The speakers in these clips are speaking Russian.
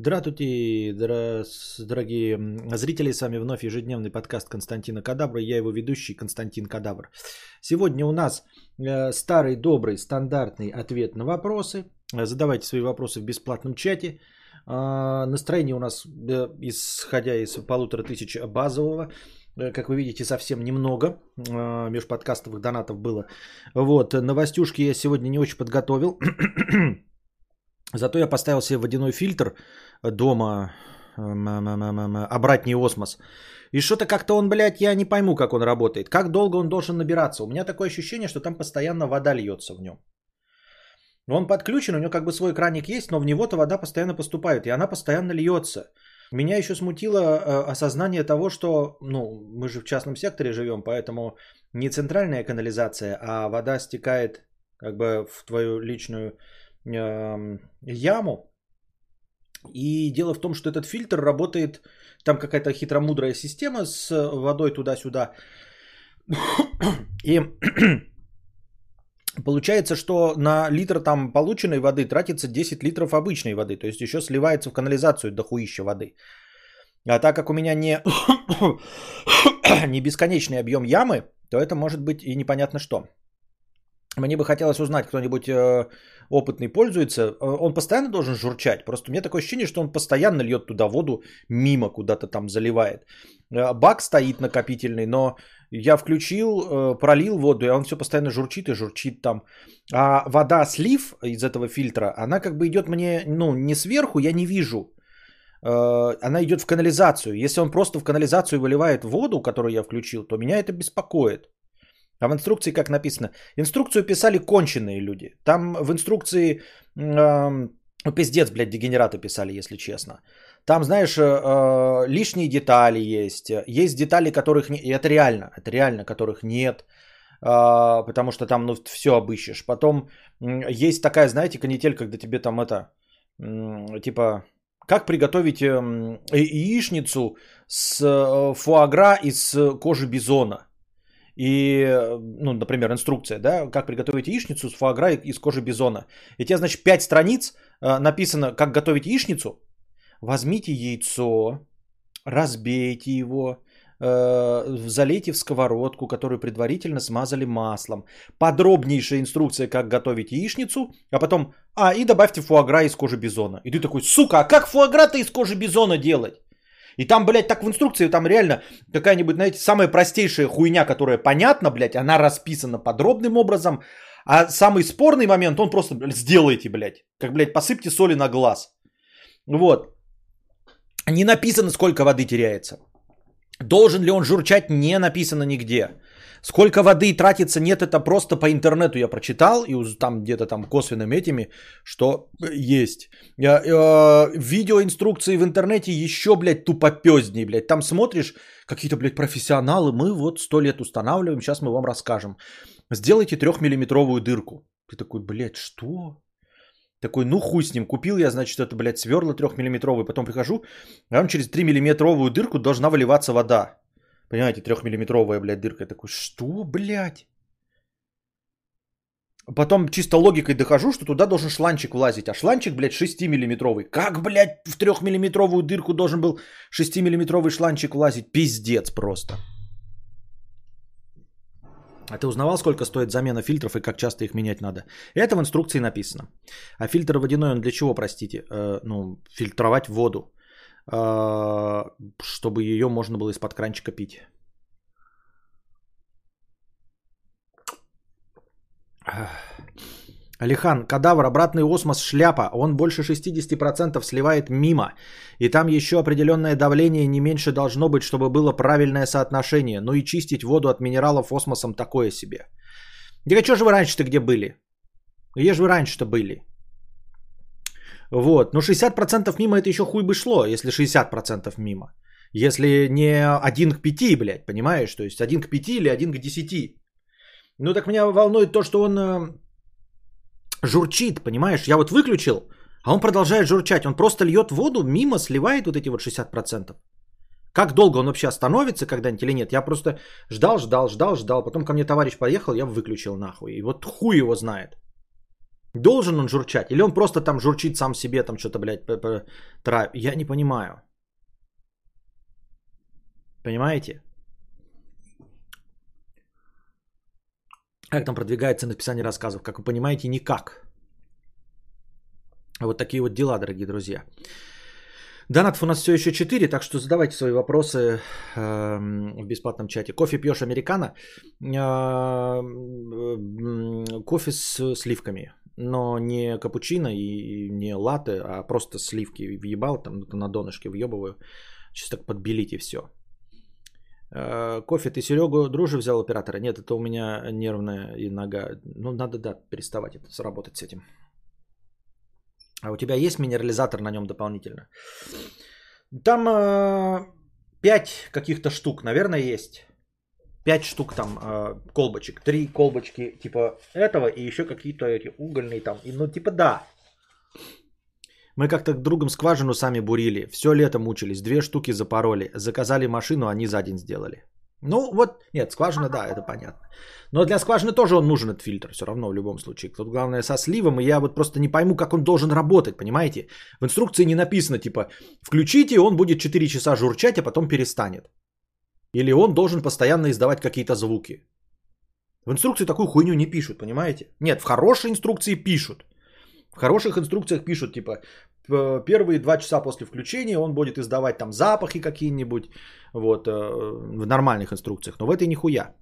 Здравствуйте, дорогие зрители, с вами вновь ежедневный подкаст Константина Кадавра, я его ведущий Константин Кадавр. Сегодня у нас э, старый, добрый, стандартный ответ на вопросы. Задавайте свои вопросы в бесплатном чате. А, настроение у нас, э, исходя из полутора тысяч базового, э, как вы видите, совсем немного а, межподкастовых донатов было. Вот, новостюшки я сегодня не очень подготовил. Зато я поставил себе водяной фильтр дома, обратный осмос. И что-то как-то он, блядь, я не пойму, как он работает. Как долго он должен набираться? У меня такое ощущение, что там постоянно вода льется в нем. Он подключен, у него как бы свой краник есть, но в него-то вода постоянно поступает, и она постоянно льется. Меня еще смутило э, осознание того, что, ну, мы же в частном секторе живем, поэтому не центральная канализация, а вода стекает как бы в твою личную яму. И дело в том, что этот фильтр работает, там какая-то хитромудрая система с водой туда-сюда. И Получается, что на литр там полученной воды тратится 10 литров обычной воды. То есть еще сливается в канализацию дохуища воды. А так как у меня не, не бесконечный объем ямы, то это может быть и непонятно что. Мне бы хотелось узнать, кто-нибудь э, опытный пользуется. Э, он постоянно должен журчать. Просто у меня такое ощущение, что он постоянно льет туда воду, мимо куда-то там заливает. Э, бак стоит накопительный, но я включил, э, пролил воду, и он все постоянно журчит и журчит там. А вода слив из этого фильтра, она как бы идет мне, ну, не сверху, я не вижу. Она идет в канализацию. Если он просто в канализацию выливает воду, которую я включил, то меня это беспокоит. А в инструкции как написано? Инструкцию писали конченые люди. Там в инструкции э, пиздец, блядь, дегенераты писали, если честно. Там, знаешь, э, э, лишние детали есть. Есть детали, которых нет. И это реально. Это реально, которых нет. Э, потому что там ну, все обыщешь. Потом есть такая, знаете, канитель, когда тебе там это... Типа, как приготовить эм, яичницу с э, фуагра из кожи бизона. И, ну, например, инструкция, да, как приготовить яичницу с фуагра из кожи бизона. И тебе, значит, 5 страниц э, написано, как готовить яичницу, Возьмите яйцо, разбейте его, э, залейте в сковородку, которую предварительно смазали маслом. Подробнейшая инструкция, как готовить яичницу, а потом, а, и добавьте фуагра из кожи бизона. И ты такой, сука, а как фуагра-то из кожи бизона делать? И там, блядь, так в инструкции, там реально какая-нибудь, знаете, самая простейшая хуйня, которая понятна, блядь, она расписана подробным образом, а самый спорный момент, он просто, блядь, сделайте, блядь, как, блядь, посыпьте соли на глаз. Вот. Не написано, сколько воды теряется. Должен ли он журчать, не написано нигде. Сколько воды тратится, нет, это просто по интернету я прочитал, и там где-то там косвенными этими, что есть. Э, видеоинструкции в интернете еще, блядь, тупопезней, блядь. Там смотришь, какие-то, блядь, профессионалы, мы вот сто лет устанавливаем, сейчас мы вам расскажем. Сделайте трехмиллиметровую дырку. Ты такой, блядь, что? Такой, ну хуй с ним, купил я, значит, это, блядь, сверло трехмиллиметровое. Потом прихожу, а там через 3-миллиметровую дырку должна выливаться вода. Понимаете, трехмиллиметровая, блядь, дырка. Я такой, что, блядь? Потом чисто логикой дохожу, что туда должен шланчик влазить. А шланчик, блядь, 6-миллиметровый. Как, блядь, в трехмиллиметровую дырку должен был 6-миллиметровый шланчик влазить? Пиздец просто. А ты узнавал, сколько стоит замена фильтров и как часто их менять надо? Это в инструкции написано. А фильтр водяной, он для чего, простите? Э, ну, фильтровать воду, чтобы ее можно было из-под кранчика пить. Алихан, кадавр, обратный осмос, шляпа. Он больше 60% сливает мимо. И там еще определенное давление не меньше должно быть, чтобы было правильное соотношение. Ну и чистить воду от минералов осмосом такое себе. Да что же вы раньше-то где были? Где же вы раньше-то были? Вот. Ну 60% мимо это еще хуй бы шло, если 60% мимо. Если не 1 к 5, блядь, понимаешь? То есть 1 к 5 или 1 к 10. Ну так меня волнует то, что он э, журчит, понимаешь? Я вот выключил, а он продолжает журчать. Он просто льет воду, мимо сливает вот эти вот 60%. Как долго он вообще остановится когда-нибудь или нет? Я просто ждал, ждал, ждал, ждал. Потом ко мне товарищ поехал, я выключил нахуй. И вот хуй его знает. Должен он журчать? Или он просто там журчит сам себе, там что-то, блядь, тра... Я не понимаю. Понимаете? Как там продвигается написание рассказов? Как вы понимаете, никак. Вот такие вот дела, дорогие друзья. Донатов у нас все еще 4, так что задавайте свои вопросы э, в бесплатном чате. Кофе пьешь американо? Э, кофе с сливками, но не капучино и не латте, а просто сливки въебал, там на донышке въебываю. Чисто так подбелить и все. Э, кофе, ты Серегу дружи взял оператора? Нет, это у меня нервная и нога. Ну, надо, да, переставать это, сработать с этим. А у тебя есть минерализатор на нем дополнительно? Там э, 5 каких-то штук, наверное, есть. 5 штук там э, колбочек. 3 колбочки типа этого и еще какие-то эти угольные там. И, ну, типа да. Мы как-то другом скважину сами бурили. Все лето мучились. Две штуки запороли. Заказали машину, они за день сделали. Ну вот, нет, скважина, да, это понятно. Но для скважины тоже он нужен, этот фильтр, все равно в любом случае. Тут главное со сливом, и я вот просто не пойму, как он должен работать, понимаете? В инструкции не написано, типа, включите, он будет 4 часа журчать, а потом перестанет. Или он должен постоянно издавать какие-то звуки. В инструкции такую хуйню не пишут, понимаете? Нет, в хорошей инструкции пишут. В хороших инструкциях пишут, типа, первые два часа после включения он будет издавать там запахи какие-нибудь, вот, э, в нормальных инструкциях. Но в этой нихуя.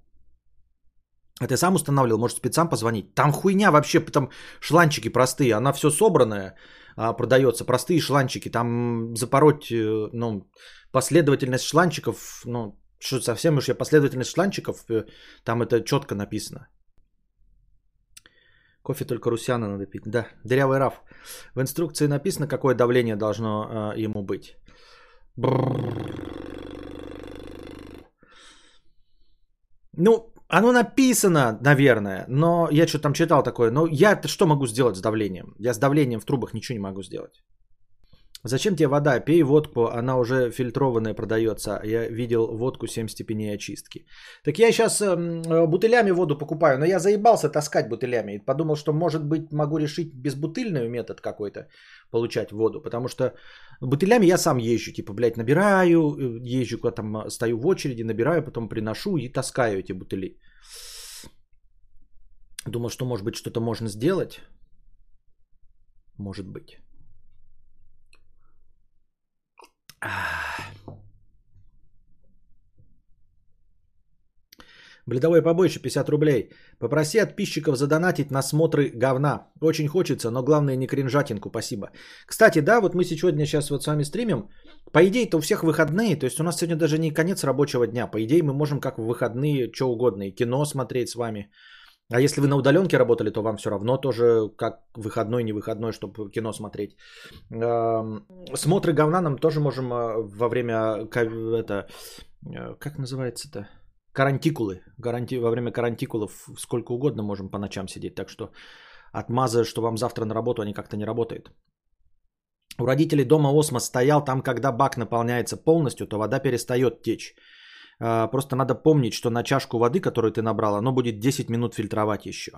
А ты сам устанавливал, может спецам позвонить. Там хуйня вообще, там шланчики простые, она все собранная, а, продается, простые шланчики. Там запороть, э, ну, последовательность шланчиков, ну, что совсем уж я последовательность шланчиков, э, там это четко написано. Кофе только русяна надо пить. Да, дырявый раф. В инструкции написано, какое давление должно э, ему быть. Ну, оно написано, наверное, но я что-то там читал такое. Но я что могу сделать с давлением? Я с давлением в трубах ничего не могу сделать. Зачем тебе вода? Пей водку, она уже фильтрованная продается. Я видел водку 7 степеней очистки. Так я сейчас эм, э, бутылями воду покупаю, но я заебался таскать бутылями. И подумал, что может быть могу решить безбутыльный метод какой-то получать воду. Потому что бутылями я сам езжу. Типа, блядь, набираю, э, езжу куда там, э, стою в очереди, набираю, потом приношу и таскаю эти бутыли. Думал, что может быть что-то можно сделать. Может быть. Бледовое побольше 50 рублей. Попроси подписчиков задонатить на смотры говна. Очень хочется, но главное не кринжатинку, спасибо. Кстати, да, вот мы сегодня сейчас вот с вами стримим. По идее-то у всех выходные, то есть у нас сегодня даже не конец рабочего дня. По идее мы можем как в выходные что угодно, и кино смотреть с вами. А если вы на удаленке работали, то вам все равно тоже как выходной, не выходной, чтобы кино смотреть. Смотры говна нам тоже можем а, во время это э, как называется-то карантикулы, гаранти во время карантикулов сколько угодно можем по ночам сидеть, так что отмазы, что вам завтра на работу, они как-то не работают. У родителей дома осмос стоял там, когда бак наполняется полностью, то вода перестает течь. А, просто надо помнить, что на чашку воды, которую ты набрал, оно будет 10 минут фильтровать еще.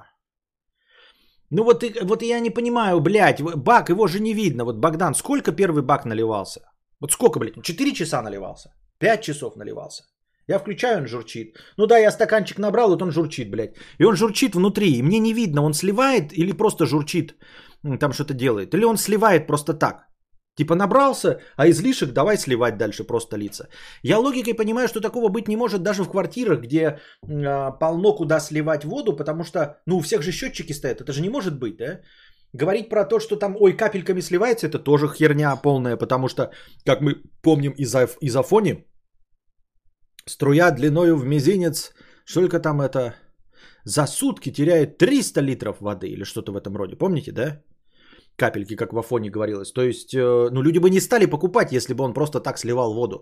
Ну вот, вот я не понимаю, блядь, бак, его же не видно. Вот Богдан, сколько первый бак наливался? Вот сколько, блядь, 4 часа наливался? 5 часов наливался. Я включаю, он журчит. Ну да, я стаканчик набрал, вот он журчит, блядь. И он журчит внутри, и мне не видно, он сливает или просто журчит, там что-то делает. Или он сливает просто так. Типа набрался, а излишек давай сливать дальше просто лица. Я логикой понимаю, что такого быть не может даже в квартирах, где э, полно куда сливать воду, потому что, ну, у всех же счетчики стоят, это же не может быть, да? Говорить про то, что там, ой, капельками сливается, это тоже херня полная, потому что, как мы помним из, из Афони, струя длиною в мизинец, сколько там это, за сутки теряет 300 литров воды или что-то в этом роде, помните, да? Капельки, как в Афоне говорилось. То есть, э, ну, люди бы не стали покупать, если бы он просто так сливал воду.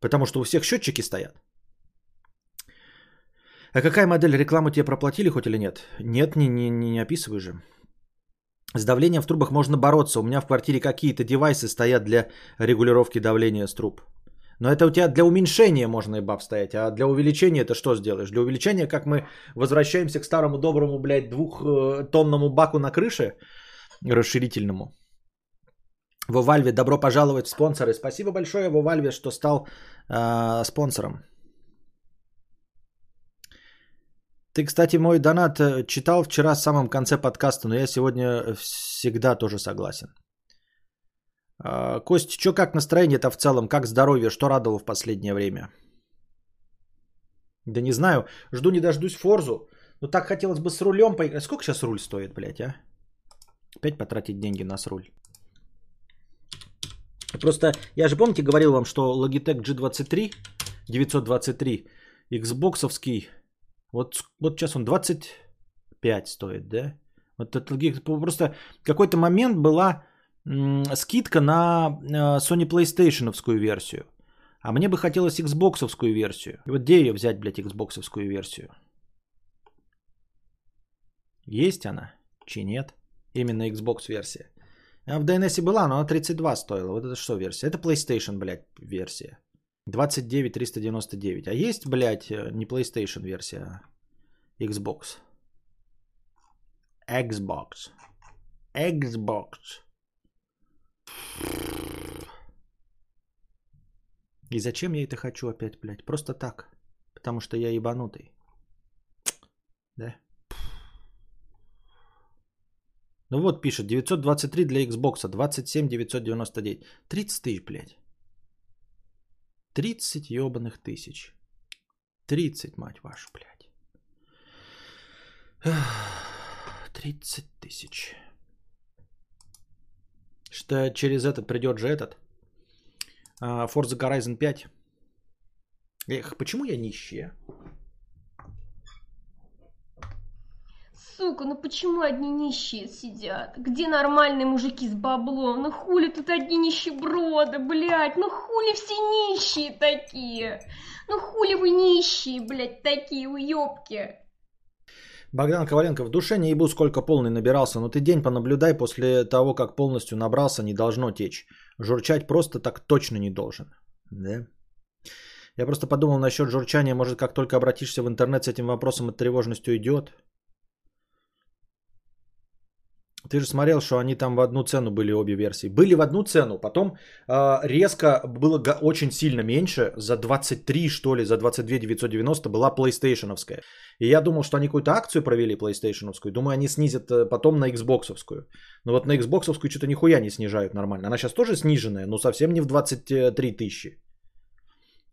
Потому что у всех счетчики стоят. А какая модель рекламы тебе проплатили хоть или нет? Нет, не, не, не, описывай же. С давлением в трубах можно бороться. У меня в квартире какие-то девайсы стоят для регулировки давления с труб. Но это у тебя для уменьшения можно и баб стоять, а для увеличения это что сделаешь? Для увеличения, как мы возвращаемся к старому доброму, блядь, двухтонному баку на крыше расширительному. Во Вальве добро пожаловать в спонсоры. Спасибо большое, Во Вальве, что стал э, спонсором. Ты, кстати, мой донат э, читал вчера в самом конце подкаста, но я сегодня всегда тоже согласен. А, Кость, что как настроение-то в целом? Как здоровье? Что радовало в последнее время? Да не знаю. Жду не дождусь Форзу. Но так хотелось бы с рулем поиграть. Сколько сейчас руль стоит, блядь, а? Опять потратить деньги на с руль. Просто я же, помните, говорил вам, что Logitech G23 923 Xboxовский вот, вот сейчас он 25 стоит, да? Вот это просто какой-то момент была скидка на э, Sony PlayStation версию. А мне бы хотелось Xbox версию. И вот где ее взять, блядь, Xbox версию? Есть она? Чи нет? Именно Xbox версия. А в DNS была, но она 32 стоила. Вот это что версия? Это PlayStation, блядь, версия. 29 399. А есть, блядь, э, не PlayStation версия, а Xbox. Xbox. Xbox. И зачем я это хочу опять, блядь? Просто так. Потому что я ебанутый. Да? Ну вот пишет, 923 для Xbox, 27 999. 30 тысяч, блядь. 30 ебаных тысяч. 30, мать вашу, блядь. 30 тысяч. Что через этот придет же этот. А, Forza Horizon 5. Эх, почему я нищий? А? Сука, ну почему одни нищие сидят? Где нормальные мужики с баблом? Ну хули тут одни нищеброды, блядь? Ну хули все нищие такие? Ну хули вы нищие, блядь, такие уёбки? Богдан Коваленко, в душе не ебу, сколько полный набирался, но ты день понаблюдай, после того, как полностью набрался, не должно течь. Журчать просто так точно не должен. Да? Я просто подумал насчет журчания, может, как только обратишься в интернет с этим вопросом, от тревожность уйдет. Ты же смотрел, что они там в одну цену были обе версии. Были в одну цену, потом э, резко было очень сильно меньше. За 23, что ли, за 22 990 была PlayStation. И я думал, что они какую-то акцию провели PlayStation. Думаю, они снизят э, потом на Xbox. Но вот на Xbox что-то нихуя не снижают нормально. Она сейчас тоже сниженная, но совсем не в 23 тысячи.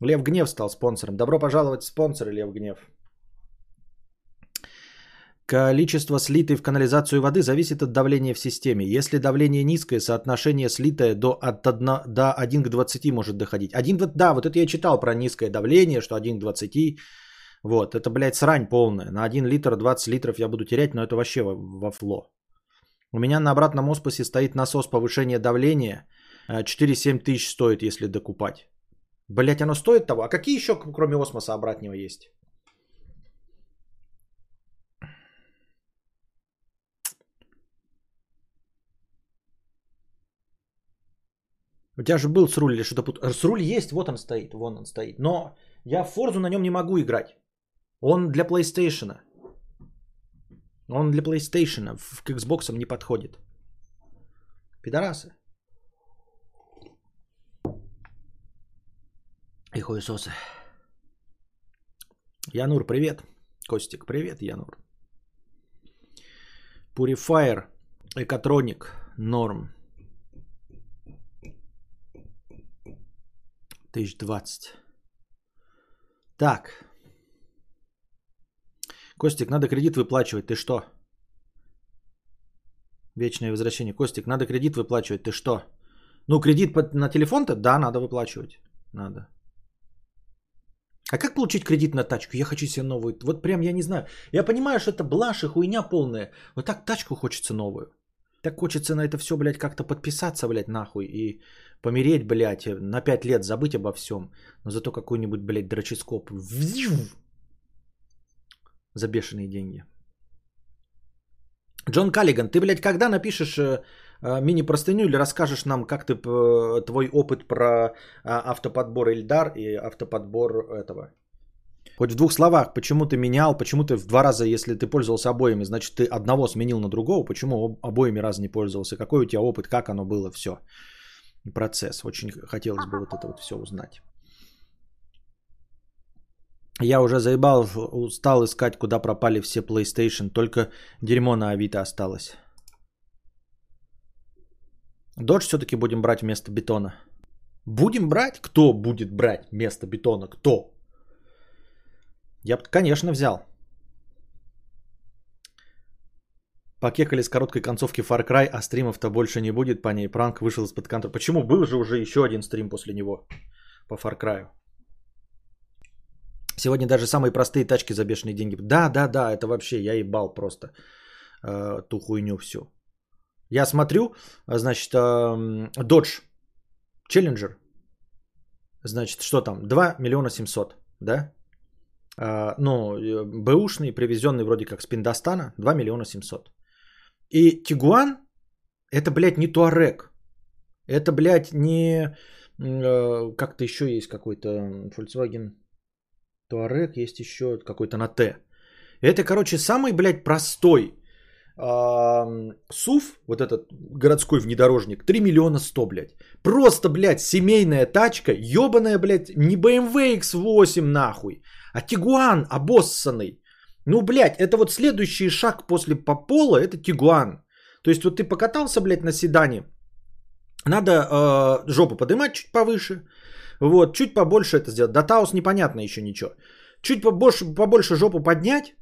Лев Гнев стал спонсором. Добро пожаловать в спонсоры, Лев Гнев. Количество слитой в канализацию воды зависит от давления в системе. Если давление низкое, соотношение слитое до, от 1, до 1 к 20 может доходить. 1, да, вот это я читал про низкое давление, что 1 к 20. Вот, это, блядь, срань полная. На 1 литр 20 литров я буду терять, но это вообще во, во фло. У меня на обратном оспасе стоит насос повышения давления. 4-7 э, тысяч стоит, если докупать. Блять, оно стоит того? А какие еще, кроме осмоса, обратного есть? У тебя же был с руль или что-то пут... С руль есть, вот он стоит, вон он стоит. Но я в Форзу на нем не могу играть. Он для PlayStation. Он для PlayStation. К Xbox не подходит. Пидорасы. И хуесосы. Янур, привет. Костик, привет, Янур. Purifier, Экотроник, Норм. 1020. Так. Костик, надо кредит выплачивать. Ты что? Вечное возвращение. Костик, надо кредит выплачивать. Ты что? Ну, кредит на телефон-то? Да, надо выплачивать. Надо. А как получить кредит на тачку? Я хочу себе новую. Вот прям я не знаю. Я понимаю, что это блажь и хуйня полная. Вот так тачку хочется новую. Так хочется на это все, блядь, как-то подписаться, блядь, нахуй. И помереть, блядь, на 5 лет забыть обо всем. Но зато какой-нибудь, блядь, дроческоп. За бешеные деньги. Джон Каллиган, ты, блядь, когда напишешь э, э, мини-простыню или расскажешь нам, как ты, э, твой опыт про а, автоподбор Эльдар и автоподбор этого? Хоть в двух словах, почему ты менял, почему ты в два раза, если ты пользовался обоими, значит ты одного сменил на другого, почему обоими раз не пользовался, какой у тебя опыт, как оно было, все. Процесс. Очень хотелось бы вот это вот все узнать. Я уже заебал, устал искать, куда пропали все PlayStation. Только дерьмо на Авито осталось. Додж все-таки будем брать вместо бетона. Будем брать? Кто будет брать вместо бетона? Кто? Я бы, конечно, взял. Покекали с короткой концовки Far Cry, а стримов-то больше не будет по ней. Пранк вышел из-под контроля. Почему? Был же уже еще один стрим после него по Far Cry. Сегодня даже самые простые тачки за бешеные деньги. Да, да, да, это вообще я ебал просто э, ту хуйню всю. Я смотрю, значит, э, Dodge Challenger. Значит, что там? 2 миллиона 700, да? Э, ну, э, бэушный, привезенный вроде как с Пиндостана, 2 миллиона 700. И Тигуан, это, блядь, не Туарек. Это, блядь, не... Э, как-то еще есть какой-то Volkswagen Туарек, есть еще какой-то на Т. Это, короче, самый, блядь, простой э, вот этот городской внедорожник, 3 миллиона 100, блядь. Просто, блядь, семейная тачка, ебаная, блядь, не BMW X8 нахуй, а Тигуан обоссанный. Ну, блядь, это вот следующий шаг после Попола, это Тигуан. То есть вот ты покатался, блядь, на седане, надо э, жопу поднимать чуть повыше, вот, чуть побольше это сделать. До Таус непонятно еще ничего. Чуть побольше, побольше жопу поднять.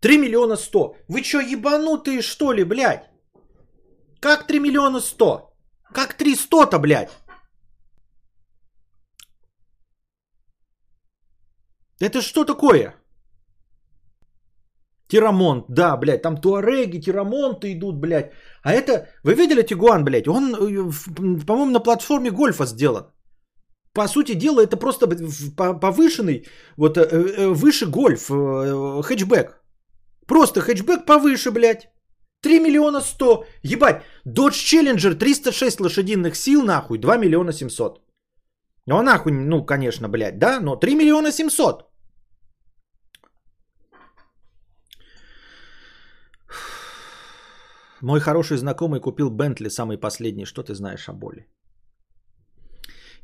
3 миллиона 100. Вы что, ебанутые что ли, блядь? Как 3 миллиона 100? Как 300-то, блядь? Это что такое? Тирамонт, да, блядь, там туареги, тирамонты идут, блядь. А это, вы видели Тигуан, блядь? Он, э, по-моему, на платформе гольфа сделан по сути дела, это просто повышенный, вот э, э, выше гольф, хэтчбэк. Просто хэтчбэк повыше, блядь. 3 миллиона 100. Ебать, Dodge Challenger 306 лошадиных сил, нахуй, 2 миллиона 700. Ну, а нахуй, ну, конечно, блядь, да, но 3 миллиона 700. Мой хороший знакомый купил Бентли, самый последний. Что ты знаешь о боли?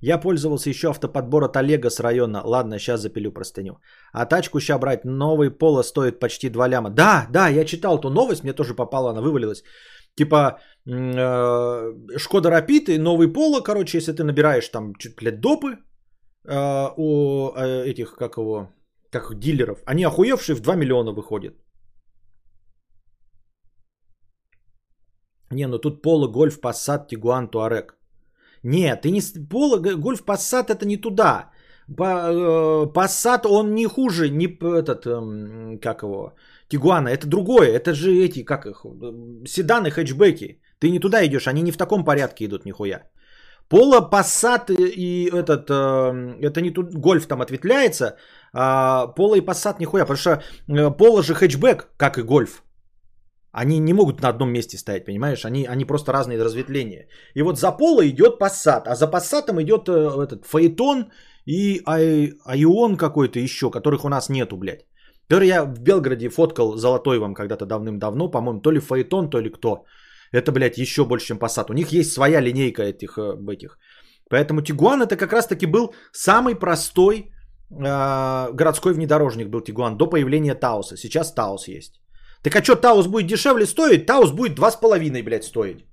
Я пользовался еще автоподбор от Олега с района. Ладно, сейчас запилю простыню. А тачку сейчас брать, новый поло стоит почти 2 ляма. Да, да, я читал эту новость, мне тоже попала, она вывалилась. Типа, э, Шкода Рапид и новый поло, короче, если ты набираешь там чуть ли допы э, у э, этих, как его, как дилеров, они охуевшие в 2 миллиона выходят. Не, ну тут Поло, Гольф, Пассат, Тигуан, Туарек. Нет, ты не... Поло, гольф Passat это не туда. Э, он не хуже, не этот, эм, как его, Тигуана. Это другое. Это же эти, как их, седаны, хэтчбеки. Ты не туда идешь, они не в таком порядке идут нихуя. Поло, Passat и этот, э, это не тут, гольф там ответвляется, а Поло и Passat нихуя, потому что э, Поло же хэтчбэк, как и гольф. Они не могут на одном месте стоять, понимаешь? Они, они просто разные разветвления. И вот за пола идет пассат, а за пассатом идет э, этот фаэтон и ай, айон какой-то еще, которых у нас нету, блядь. Который я в Белгороде фоткал золотой вам когда-то давным-давно, по-моему, то ли Phaeton, то ли кто. Это, блядь, еще больше, чем Passat. У них есть своя линейка этих, э, этих. Поэтому Tiguan это как раз-таки был самый простой э, городской внедорожник был Tiguan до появления Taos а. Сейчас Taos есть. Так а что, Taos будет дешевле стоить? Taos будет 2,5, блядь, стоить.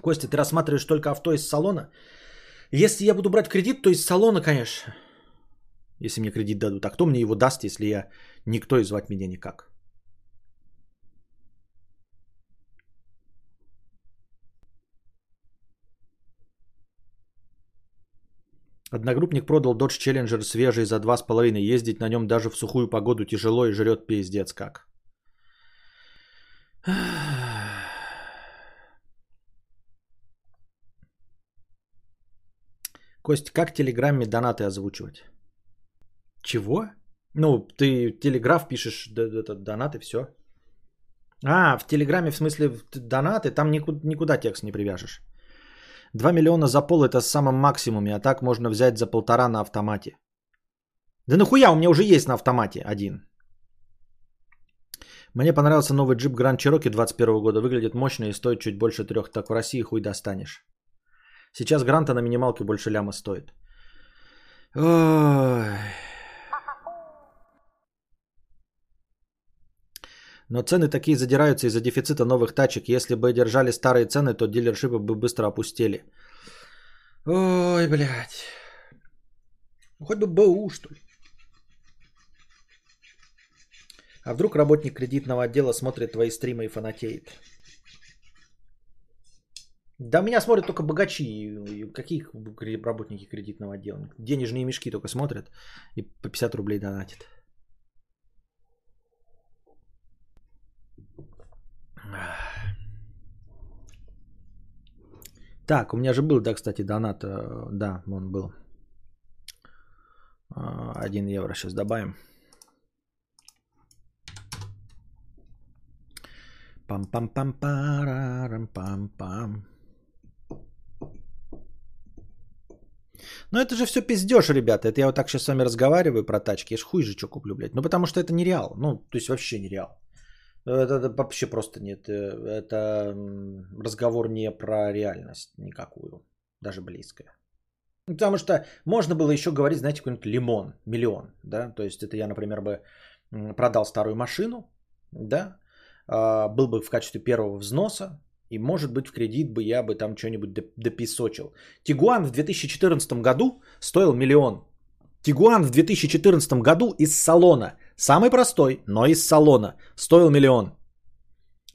Костя, ты рассматриваешь только авто из салона? Если я буду брать кредит, то из салона, конечно. Если мне кредит дадут. А кто мне его даст, если я никто и звать меня никак? Одногруппник продал Dodge Challenger свежий за 2,5. Ездить на нем даже в сухую погоду тяжело и жрет пиздец как. Кость, как в Телеграме донаты озвучивать? Чего? Ну, ты телеграф пишешь, донаты, все. А, в Телеграме, в смысле, донаты, там никуда, никуда текст не привяжешь. 2 миллиона за пол это с самым максимуме, а так можно взять за полтора на автомате. Да нахуя, у меня уже есть на автомате один. Мне понравился новый джип Grand Cherokee 21 года. Выглядит мощно и стоит чуть больше трех. Так в России хуй достанешь. Сейчас Гранта на минималке больше ляма стоит. Ой. Но цены такие задираются из-за дефицита новых тачек. Если бы держали старые цены, то дилершипы бы быстро опустели. Ой, блядь. Хоть бы БУ, что ли. А вдруг работник кредитного отдела смотрит твои стримы и фанатеет? Да меня смотрят только богачи. Какие работники кредитного отдела? Денежные мешки только смотрят и по 50 рублей донатят. Так, у меня же был, да, кстати, донат. Э, да, он был. 1 э, евро сейчас добавим. Пам-пам-пам-парам-пам-пам. Ну это же все пиздеж, ребята. Это я вот так сейчас с вами разговариваю про тачки. Я ж хуй же что куплю, блядь. Ну потому что это нереал. Ну, то есть вообще нереал. Это, это вообще просто нет. Э, это разговор не про реальность никакую. Даже близкая. Ну, потому что можно было еще говорить, знаете, какой-нибудь лимон, миллион, да, то есть это я, например, бы продал старую машину, да, а, был бы в качестве первого взноса, и, может быть, в кредит бы я бы там что-нибудь дописочил. Тигуан в 2014 году стоил миллион. Тигуан в 2014 году из салона, самый простой, но из салона, стоил миллион.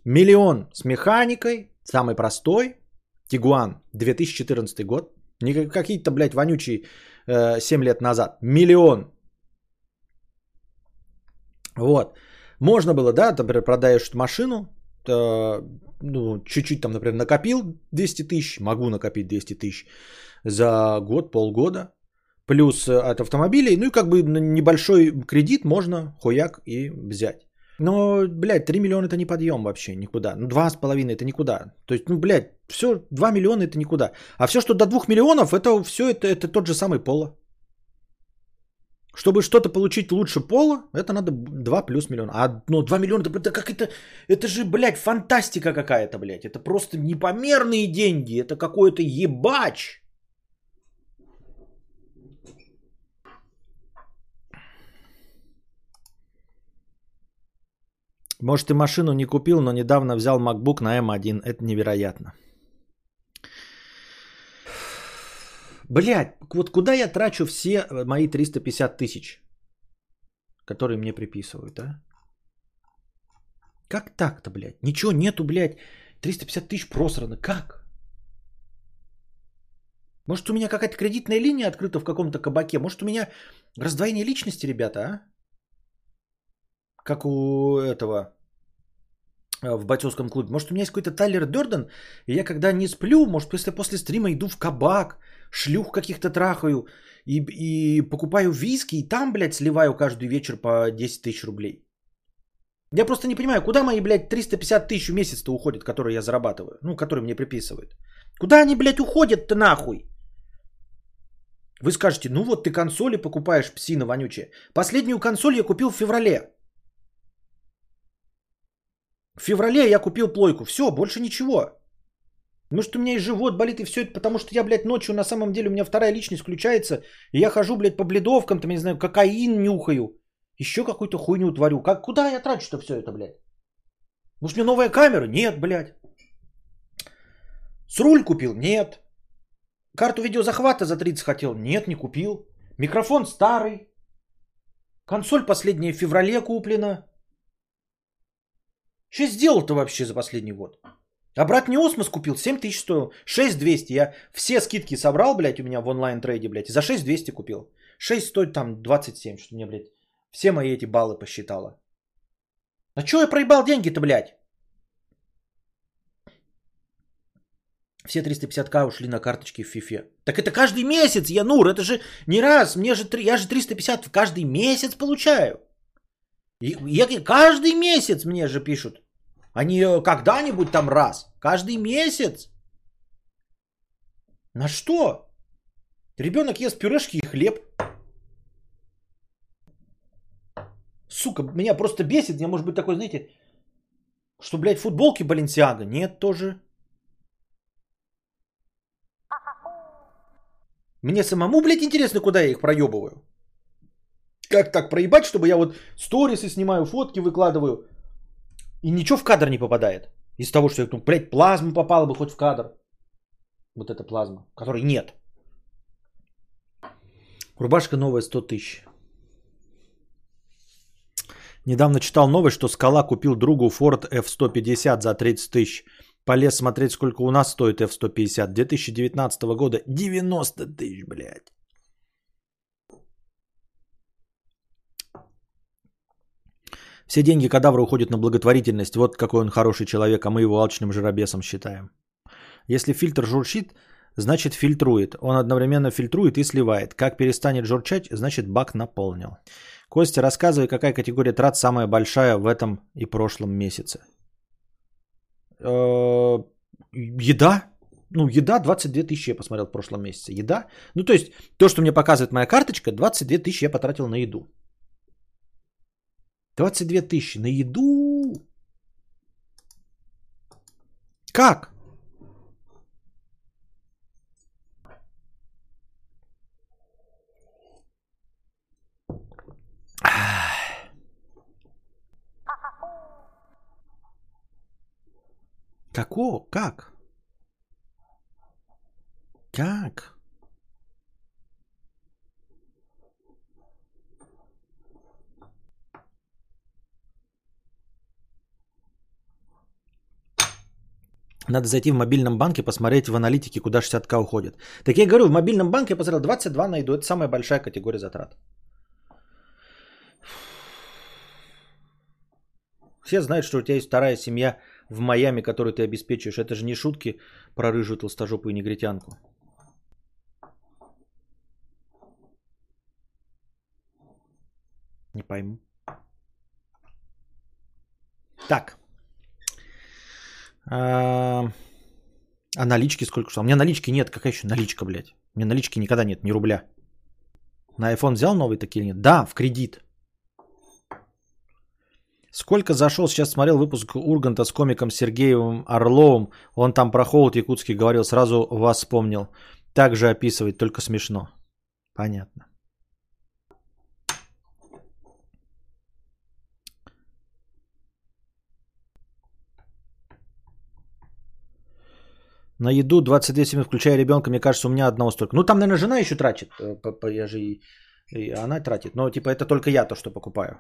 Миллион с механикой, самый простой, Тигуан, 2014 год, не какие-то, блядь, вонючие э, 7 лет назад, миллион. Вот. Можно было, да, например, продаешь машину, то, ну, чуть-чуть там, например, накопил 200 тысяч, могу накопить 200 тысяч за год, полгода, плюс э, от автомобилей, ну и как бы небольшой кредит можно хуяк и взять. Но, блядь, 3 миллиона это не подъем вообще никуда. Ну, 2,5 это никуда. То есть, ну, блядь, все, 2 миллиона это никуда. А все, что до 2 миллионов, это все, это, это тот же самый поло. Чтобы что-то получить лучше пола, это надо 2 плюс миллиона. А ну, 2 миллиона, это, это как это, это же, блядь, фантастика какая-то, блядь. Это просто непомерные деньги. Это какой-то ебач. Может, ты машину не купил, но недавно взял MacBook на M1. Это невероятно. Блять, вот куда я трачу все мои 350 тысяч, которые мне приписывают, а? Как так-то, блядь? Ничего нету, блядь. 350 тысяч просрано. Как? Может, у меня какая-то кредитная линия открыта в каком-то кабаке? Может, у меня раздвоение личности, ребята, а? Как у этого э, в бойцовском клубе. Может, у меня есть какой-то Тайлер Дерден, и я когда не сплю, может, если после стрима иду в кабак, шлюх каких-то трахаю и, и покупаю виски, и там, блядь, сливаю каждый вечер по 10 тысяч рублей. Я просто не понимаю, куда мои, блядь, 350 тысяч в месяц-то уходят, которые я зарабатываю, ну, которые мне приписывают. Куда они, блядь, уходят-то нахуй? Вы скажете, ну вот ты консоли покупаешь, псина вонючая. Последнюю консоль я купил в феврале. В феврале я купил плойку. Все, больше ничего. Может, у меня и живот болит, и все это потому, что я, блядь, ночью на самом деле у меня вторая личность включается, и я хожу, блядь, по бледовкам, там, не знаю, кокаин нюхаю, еще какую-то хуйню творю. Как, куда я трачу-то все это, блядь? Может, мне новая камера? Нет, блядь. С руль купил? Нет. Карту видеозахвата за 30 хотел? Нет, не купил. Микрофон старый. Консоль последняя в феврале куплена. Что сделал-то вообще за последний год? Обратный осмос купил, 7 тысяч стоил, 6200. Я все скидки собрал, блядь, у меня в онлайн трейде, блядь, и за 6200 купил. 6 стоит там 27, что мне, блядь, все мои эти баллы посчитала. А чё я проебал деньги-то, блядь? Все 350к ушли на карточки в фифе. Так это каждый месяц, Янур, это же не раз, мне же, я же 350 в каждый месяц получаю. И, я, каждый месяц мне же пишут. А не когда-нибудь там раз. Каждый месяц. На что? Ребенок ест пюрешки и хлеб. Сука, меня просто бесит. Я, может быть, такой, знаете, что, блядь, футболки Баленсиага? Нет, тоже. Мне самому, блядь, интересно, куда я их проебываю. Как так проебать, чтобы я вот сторисы снимаю, фотки выкладываю, и ничего в кадр не попадает. Из того, что ну, блядь, плазма попала бы хоть в кадр. Вот эта плазма, которой нет. Рубашка новая 100 тысяч. Недавно читал новость, что Скала купил другу Ford F-150 за 30 тысяч. Полез смотреть, сколько у нас стоит F-150. 2019 года 90 тысяч, блядь. Все деньги кадавра уходят на благотворительность. Вот какой он хороший человек, а мы его алчным жиробесом считаем. Если фильтр журчит, значит фильтрует. Он одновременно фильтрует и сливает. Как перестанет журчать, значит бак наполнил. Костя, рассказывай, какая категория трат самая большая в этом и прошлом месяце. Э, еда. Ну, еда 22 тысячи я посмотрел в прошлом месяце. Еда. Ну, то есть, то, что мне показывает моя карточка, 22 тысячи я потратил на еду. 22 тысячи на еду. Как? Како? Как? Как? Надо зайти в мобильном банке, посмотреть в аналитике, куда 60к уходит. Так я говорю, в мобильном банке я посмотрел 22 найду. Это самая большая категория затрат. Все знают, что у тебя есть вторая семья в Майами, которую ты обеспечиваешь. Это же не шутки про рыжую толстожопую негритянку. Не пойму. Так. А, а налички сколько что? У меня налички нет. Какая еще наличка, блядь? У меня налички никогда нет, ни рубля. На iPhone взял новый такие или нет? Да, в кредит. Сколько зашел, сейчас смотрел выпуск Урганта с комиком Сергеевым Орловым. Он там про холод якутский говорил, сразу вас вспомнил. Так же описывает, только смешно. Понятно. На еду 22 семьи, включая ребенка, мне кажется, у меня одного столько. Ну, там, наверное, жена еще тратит. Э, я же и, и она тратит. Но, типа, это только я то, что покупаю.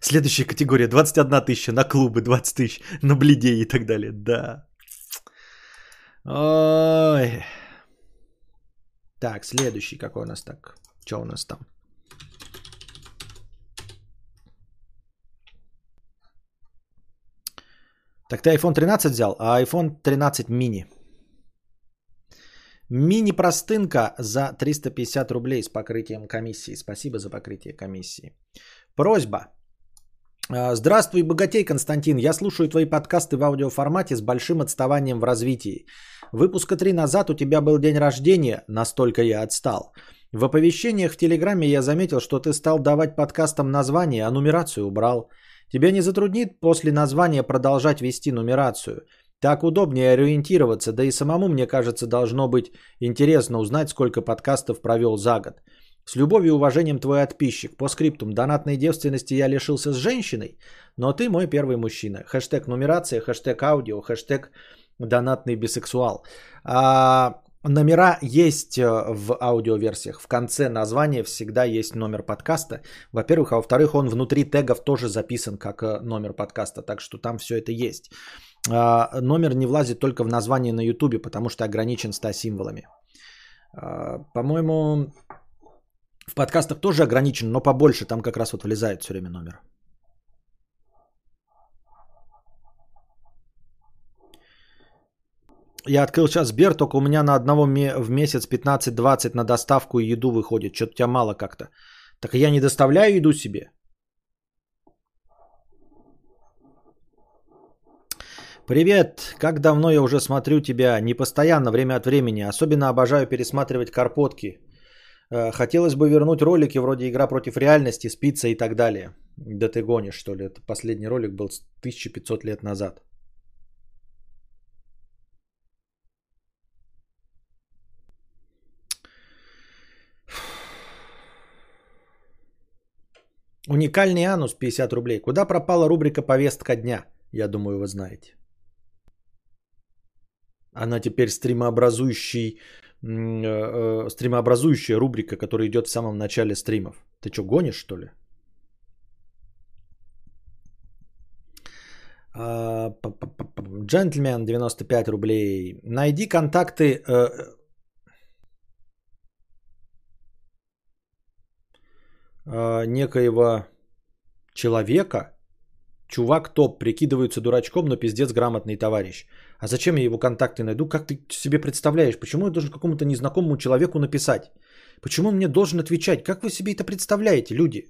Следующая категория 21 тысяча на клубы, 20 тысяч на бледей и так далее. Да. Ой. Так, следующий какой у нас так? Что у нас там? Так ты iPhone 13 взял, а iPhone 13 mini. Мини-простынка за 350 рублей с покрытием комиссии. Спасибо за покрытие комиссии. Просьба. А, здравствуй, богатей, Константин. Я слушаю твои подкасты в аудиоформате с большим отставанием в развитии. Выпуска 3 назад у тебя был день рождения, настолько я отстал. В оповещениях в Телеграме я заметил, что ты стал давать подкастам название, а нумерацию убрал. Тебя не затруднит после названия продолжать вести нумерацию. Так удобнее ориентироваться, да и самому, мне кажется, должно быть интересно узнать, сколько подкастов провел за год. С любовью и уважением твой подписчик. По скриптум донатной девственности я лишился с женщиной, но ты мой первый мужчина. Хэштег нумерация, хэштег аудио, хэштег донатный бисексуал. А, Номера есть э, в аудиоверсиях. В конце названия всегда есть номер подкаста. Во-первых, а во-вторых, он внутри тегов тоже записан как э, номер подкаста, так что там все это есть. А, номер не влазит только в название на YouTube, потому что ограничен 100 символами. А, по-моему, в подкастах тоже ограничен, но побольше. Там как раз вот влезает все время номер. Я открыл сейчас Сбер, только у меня на одного в месяц 15-20 на доставку и еду выходит. Что-то у тебя мало как-то. Так я не доставляю еду себе. Привет, как давно я уже смотрю тебя, не постоянно, время от времени. Особенно обожаю пересматривать карпотки. Э, хотелось бы вернуть ролики вроде «Игра против реальности», «Спица» и так далее. Да ты гонишь, что ли? Это последний ролик был 1500 лет назад. Уникальный анус 50 рублей. Куда пропала рубрика «Повестка дня»? Я думаю, вы знаете. Она теперь стримообразующий, э, э, стримообразующая рубрика, которая идет в самом начале стримов. Ты что, гонишь, что ли? А, джентльмен 95 рублей. Найди контакты э, э, некоего человека. Чувак топ, прикидывается дурачком, но пиздец грамотный товарищ. А зачем я его контакты найду? Как ты себе представляешь? Почему я должен какому-то незнакомому человеку написать? Почему он мне должен отвечать? Как вы себе это представляете, люди?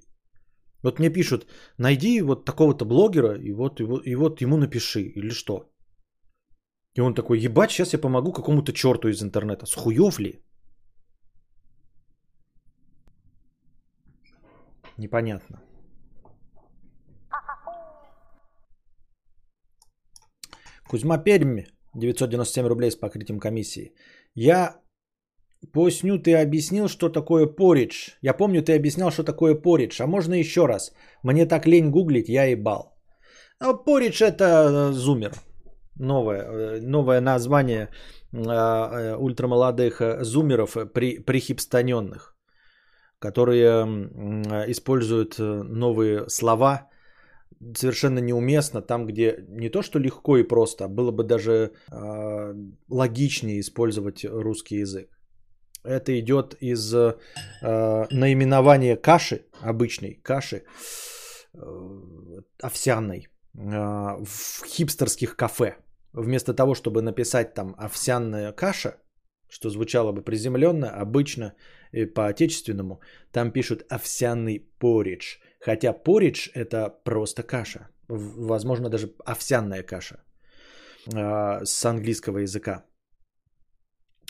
Вот мне пишут, найди вот такого-то блогера и вот, и вот, и вот ему напиши или что. И он такой, ебать, сейчас я помогу какому-то черту из интернета. С хуев ли? Непонятно. Кузьма Пермь, 997 рублей с покрытием комиссии. Я поясню, ты объяснил, что такое поридж. Я помню, ты объяснял, что такое поридж. А можно еще раз? Мне так лень гуглить, я ебал. А поридж это э, зумер. Новое, э, новое название э, ультрамолодых зумеров при, прихипстаненных, которые используют новые слова совершенно неуместно там, где не то, что легко и просто, а было бы даже э, логичнее использовать русский язык. Это идет из э, наименования каши, обычной каши, э, овсяной, э, в хипстерских кафе. Вместо того, чтобы написать там овсяная каша, что звучало бы приземленно, обычно и по-отечественному, там пишут овсяный поридж. Хотя поридж это просто каша. Возможно, даже овсяная каша э, с английского языка.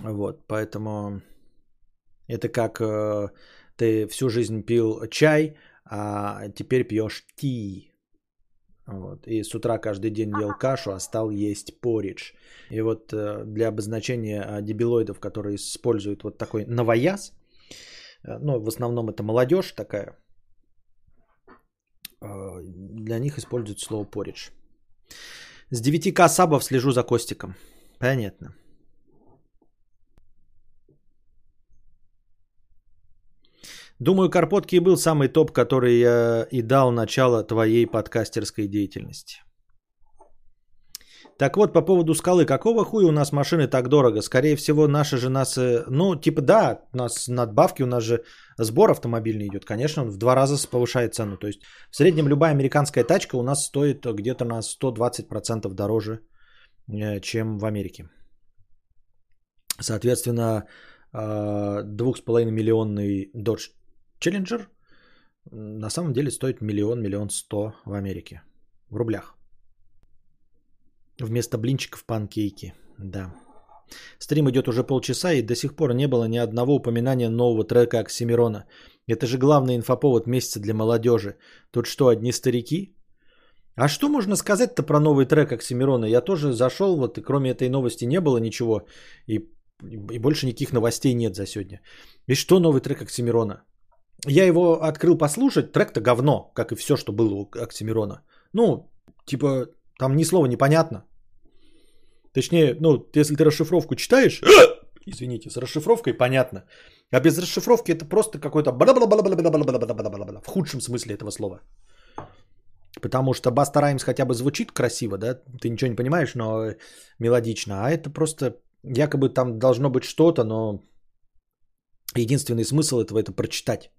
Вот, поэтому это как э, ты всю жизнь пил чай, а теперь пьешь ти. Вот. И с утра каждый день ел кашу, а стал есть поридж. И вот э, для обозначения дебилоидов, которые используют вот такой новояз, э, ну, в основном это молодежь такая, э, для них используют слово поридж. С 9к сабов слежу за Костиком. Понятно. Думаю, Карпотки был самый топ, который я и дал начало твоей подкастерской деятельности. Так вот, по поводу скалы. Какого хуя у нас машины так дорого? Скорее всего, наши же нас... Э, ну, типа, да, у нас надбавки, у нас же сбор автомобильный идет. Конечно, он в два раза повышает цену. То есть, в среднем любая американская тачка у нас стоит где-то на 120% дороже, э, чем в Америке. Соответственно, 2,5 э, миллионный Dodge Челленджер на самом деле стоит миллион, миллион сто в Америке. В рублях. Вместо блинчиков панкейки. Да. Стрим идет уже полчаса и до сих пор не было ни одного упоминания нового трека Оксимирона. Это же главный инфоповод месяца для молодежи. Тут что, одни старики? А что можно сказать-то про новый трек Оксимирона? Я тоже зашел, вот и кроме этой новости не было ничего. И, и больше никаких новостей нет за сегодня. И что новый трек Оксимирона? Я его открыл послушать, трек-то говно, как и все, что было у Оксимирона. Ну, типа, там ни слова непонятно. Точнее, ну, если ты расшифровку читаешь, извините, с расшифровкой понятно. А без расшифровки это просто какой-то в худшем смысле этого слова. Потому что Баста Раймс хотя бы звучит красиво, да, ты ничего не понимаешь, но мелодично. А это просто якобы там должно быть что-то, но единственный смысл этого это прочитать.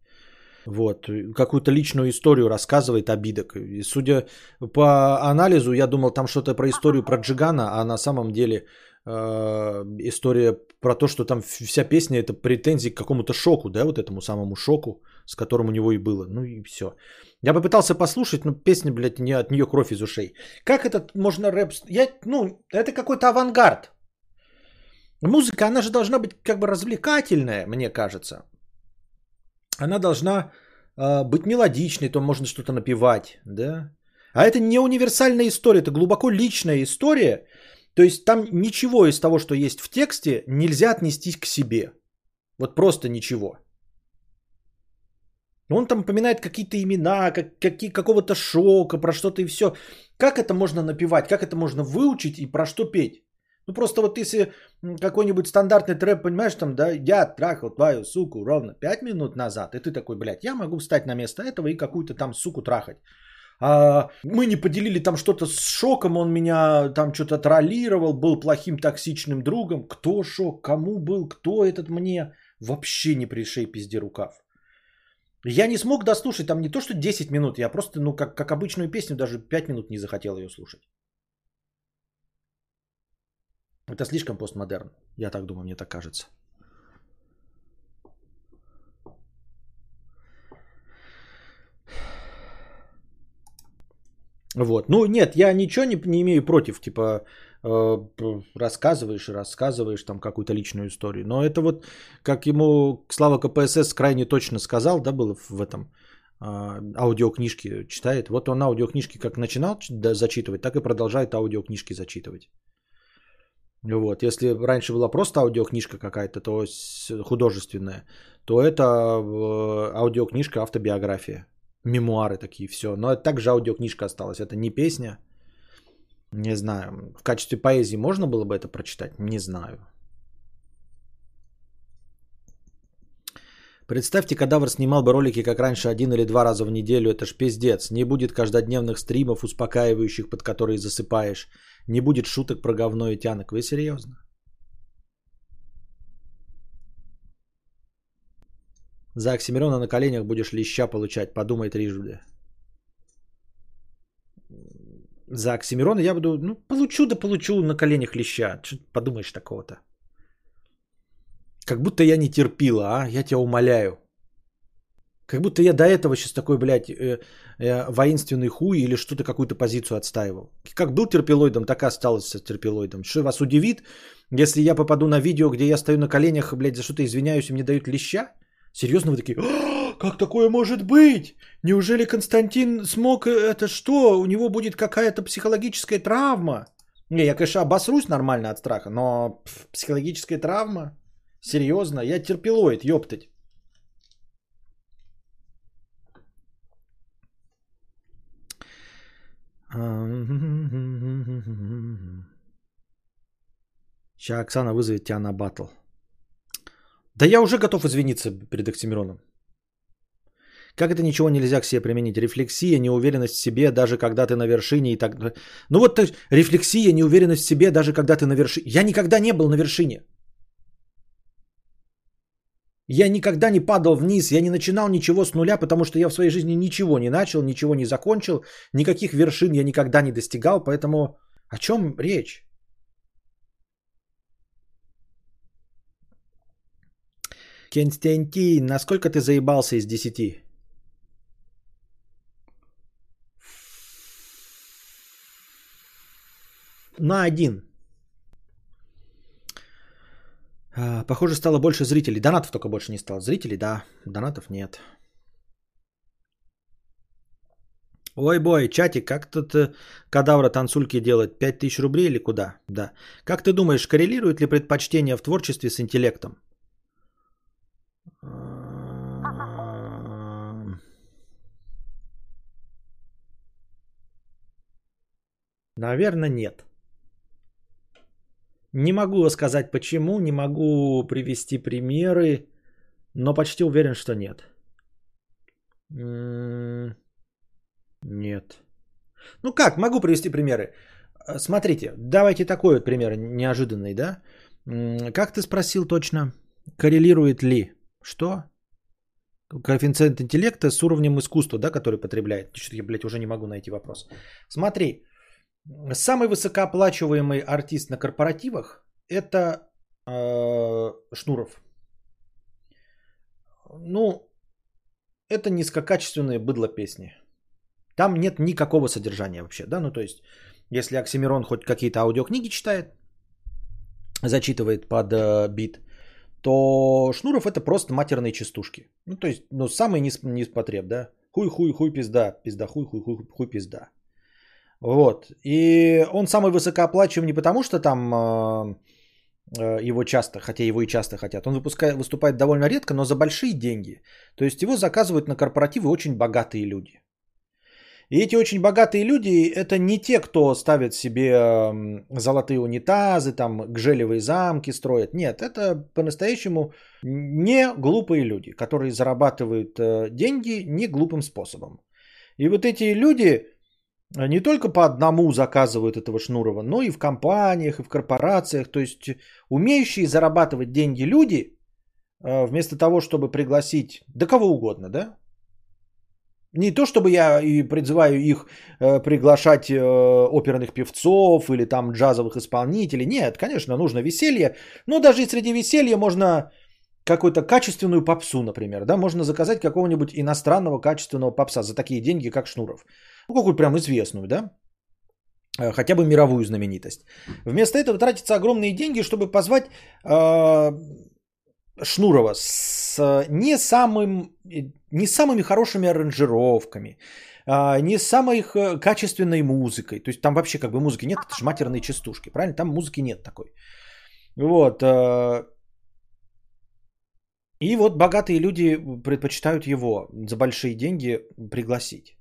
Вот. Какую-то личную историю рассказывает обидок. И судя по анализу, я думал там что-то про историю про Джигана, а на самом деле э, история про то, что там вся песня это претензии к какому-то шоку, да, вот этому самому шоку, с которым у него и было. Ну и все. Я попытался послушать, но песня, блядь, не от нее кровь из ушей. Как это можно рэп... Я, ну, это какой-то авангард. Музыка, она же должна быть как бы развлекательная, мне кажется. Она должна э, быть мелодичной, то можно что-то напевать, да. А это не универсальная история, это глубоко личная история. То есть там ничего из того, что есть в тексте, нельзя отнести к себе. Вот просто ничего. Он там поминает какие-то имена, как, какие, какого-то шока, про что-то и все. Как это можно напевать, как это можно выучить и про что петь? Ну просто вот если какой-нибудь стандартный трэп, понимаешь, там, да, я трахал твою суку ровно 5 минут назад, и ты такой, блядь, я могу встать на место этого и какую-то там суку трахать. А мы не поделили там что-то с шоком, он меня там что-то троллировал, был плохим токсичным другом. Кто шок, кому был, кто этот мне? Вообще не пришей пизде рукав. Я не смог дослушать там не то, что 10 минут, я просто, ну, как, как обычную песню, даже 5 минут не захотел ее слушать. Это слишком постмодерн. Я так думаю, мне так кажется. Вот. Ну, нет, я ничего не, не имею против, типа, э, рассказываешь и рассказываешь там какую-то личную историю. Но это вот, как ему Слава КПСС крайне точно сказал, да, было в этом э, аудиокнижке читает. Вот он аудиокнижки как начинал зачитывать, так и продолжает аудиокнижки зачитывать. Вот, если раньше была просто аудиокнижка какая-то, то художественная, то это э, аудиокнижка автобиография мемуары такие, все. Но это также аудиокнижка осталась. Это не песня. Не знаю. В качестве поэзии можно было бы это прочитать? Не знаю. Представьте, кадавр снимал бы ролики, как раньше, один или два раза в неделю. Это ж пиздец. Не будет каждодневных стримов, успокаивающих, под которые засыпаешь. Не будет шуток про говно и тянок. Вы серьезно? За Оксимирона на коленях будешь леща получать. Подумай трижды. За Оксимирона я буду, ну, получу да получу на коленях леща. Что подумаешь такого-то? Как будто я не терпила, а? Я тебя умоляю. Как будто я до этого сейчас такой, блядь, э, э, воинственный хуй или что-то, какую-то позицию отстаивал. Как был терпилоидом, так и остался терпилоидом. Что вас удивит, если я попаду на видео, где я стою на коленях, блядь, за что-то извиняюсь, и мне дают леща? Серьезно, вы такие, как такое может быть? Неужели Константин смог э, это что? У него будет какая-то психологическая травма? Не, я, конечно, обосрусь нормально от страха, но психологическая травма? Серьезно? Я терпилоид, ёптать. Сейчас Оксана вызовет тебя на батл. Да я уже готов извиниться перед Оксимироном. Как это ничего нельзя к себе применить? Рефлексия, неуверенность в себе, даже когда ты на вершине и так Ну вот то рефлексия, неуверенность в себе, даже когда ты на вершине. Я никогда не был на вершине. Я никогда не падал вниз, я не начинал ничего с нуля, потому что я в своей жизни ничего не начал, ничего не закончил, никаких вершин я никогда не достигал, поэтому о чем речь? Константин, насколько ты заебался из 10? На один. А, похоже, стало больше зрителей. Донатов только больше не стало. Зрителей, да. Донатов нет. Ой, бой, чатик, как тут э, кадавра танцульки делать? 5000 рублей или куда? Да. Как ты думаешь, коррелирует ли предпочтение в творчестве с интеллектом? Наверное, нет. Не могу сказать почему, не могу привести примеры, но почти уверен, что нет. Нет. Ну как, могу привести примеры. Смотрите, давайте такой вот пример неожиданный, да? Как ты спросил точно, коррелирует ли что? Коэффициент интеллекта с уровнем искусства, да, который потребляет. Что-то я, блядь, уже не могу найти вопрос. Смотри, Самый высокооплачиваемый артист на корпоративах это э, Шнуров. Ну, это низкокачественные быдло песни. Там нет никакого содержания вообще, да, ну то есть, если Оксимирон хоть какие-то аудиокниги читает, зачитывает под э, бит, то Шнуров это просто матерные частушки. Ну то есть, ну самый низ, низпотреб, да, хуй, хуй, хуй, пизда, пизда, хуй, хуй, хуй, хуй, пизда. Вот, и он самый высокооплачиваемый не потому, что там э, э, его часто, хотя его и часто хотят. Он выпускает, выступает довольно редко, но за большие деньги. То есть его заказывают на корпоративы очень богатые люди. И эти очень богатые люди, это не те, кто ставит себе золотые унитазы, там гжелевые замки строят. Нет, это по-настоящему не глупые люди, которые зарабатывают э, деньги не глупым способом. И вот эти люди не только по одному заказывают этого Шнурова, но и в компаниях, и в корпорациях. То есть умеющие зарабатывать деньги люди, э, вместо того, чтобы пригласить, да кого угодно, да, не то, чтобы я и призываю их э, приглашать э, оперных певцов или там джазовых исполнителей. Нет, конечно, нужно веселье. Но даже и среди веселья можно какую-то качественную попсу, например. Да? Можно заказать какого-нибудь иностранного качественного попса за такие деньги, как Шнуров. Ну, какую-то прям известную, да? Э, хотя бы мировую знаменитость. Вместо этого тратятся огромные деньги, чтобы позвать э, Шнурова с не, самым, не самыми хорошими аранжировками, а, не самой э, качественной музыкой. То есть там вообще как бы музыки нет, это же матерные частушки, правильно? Там музыки нет такой. Вот. Э, и вот богатые люди предпочитают его за большие деньги пригласить.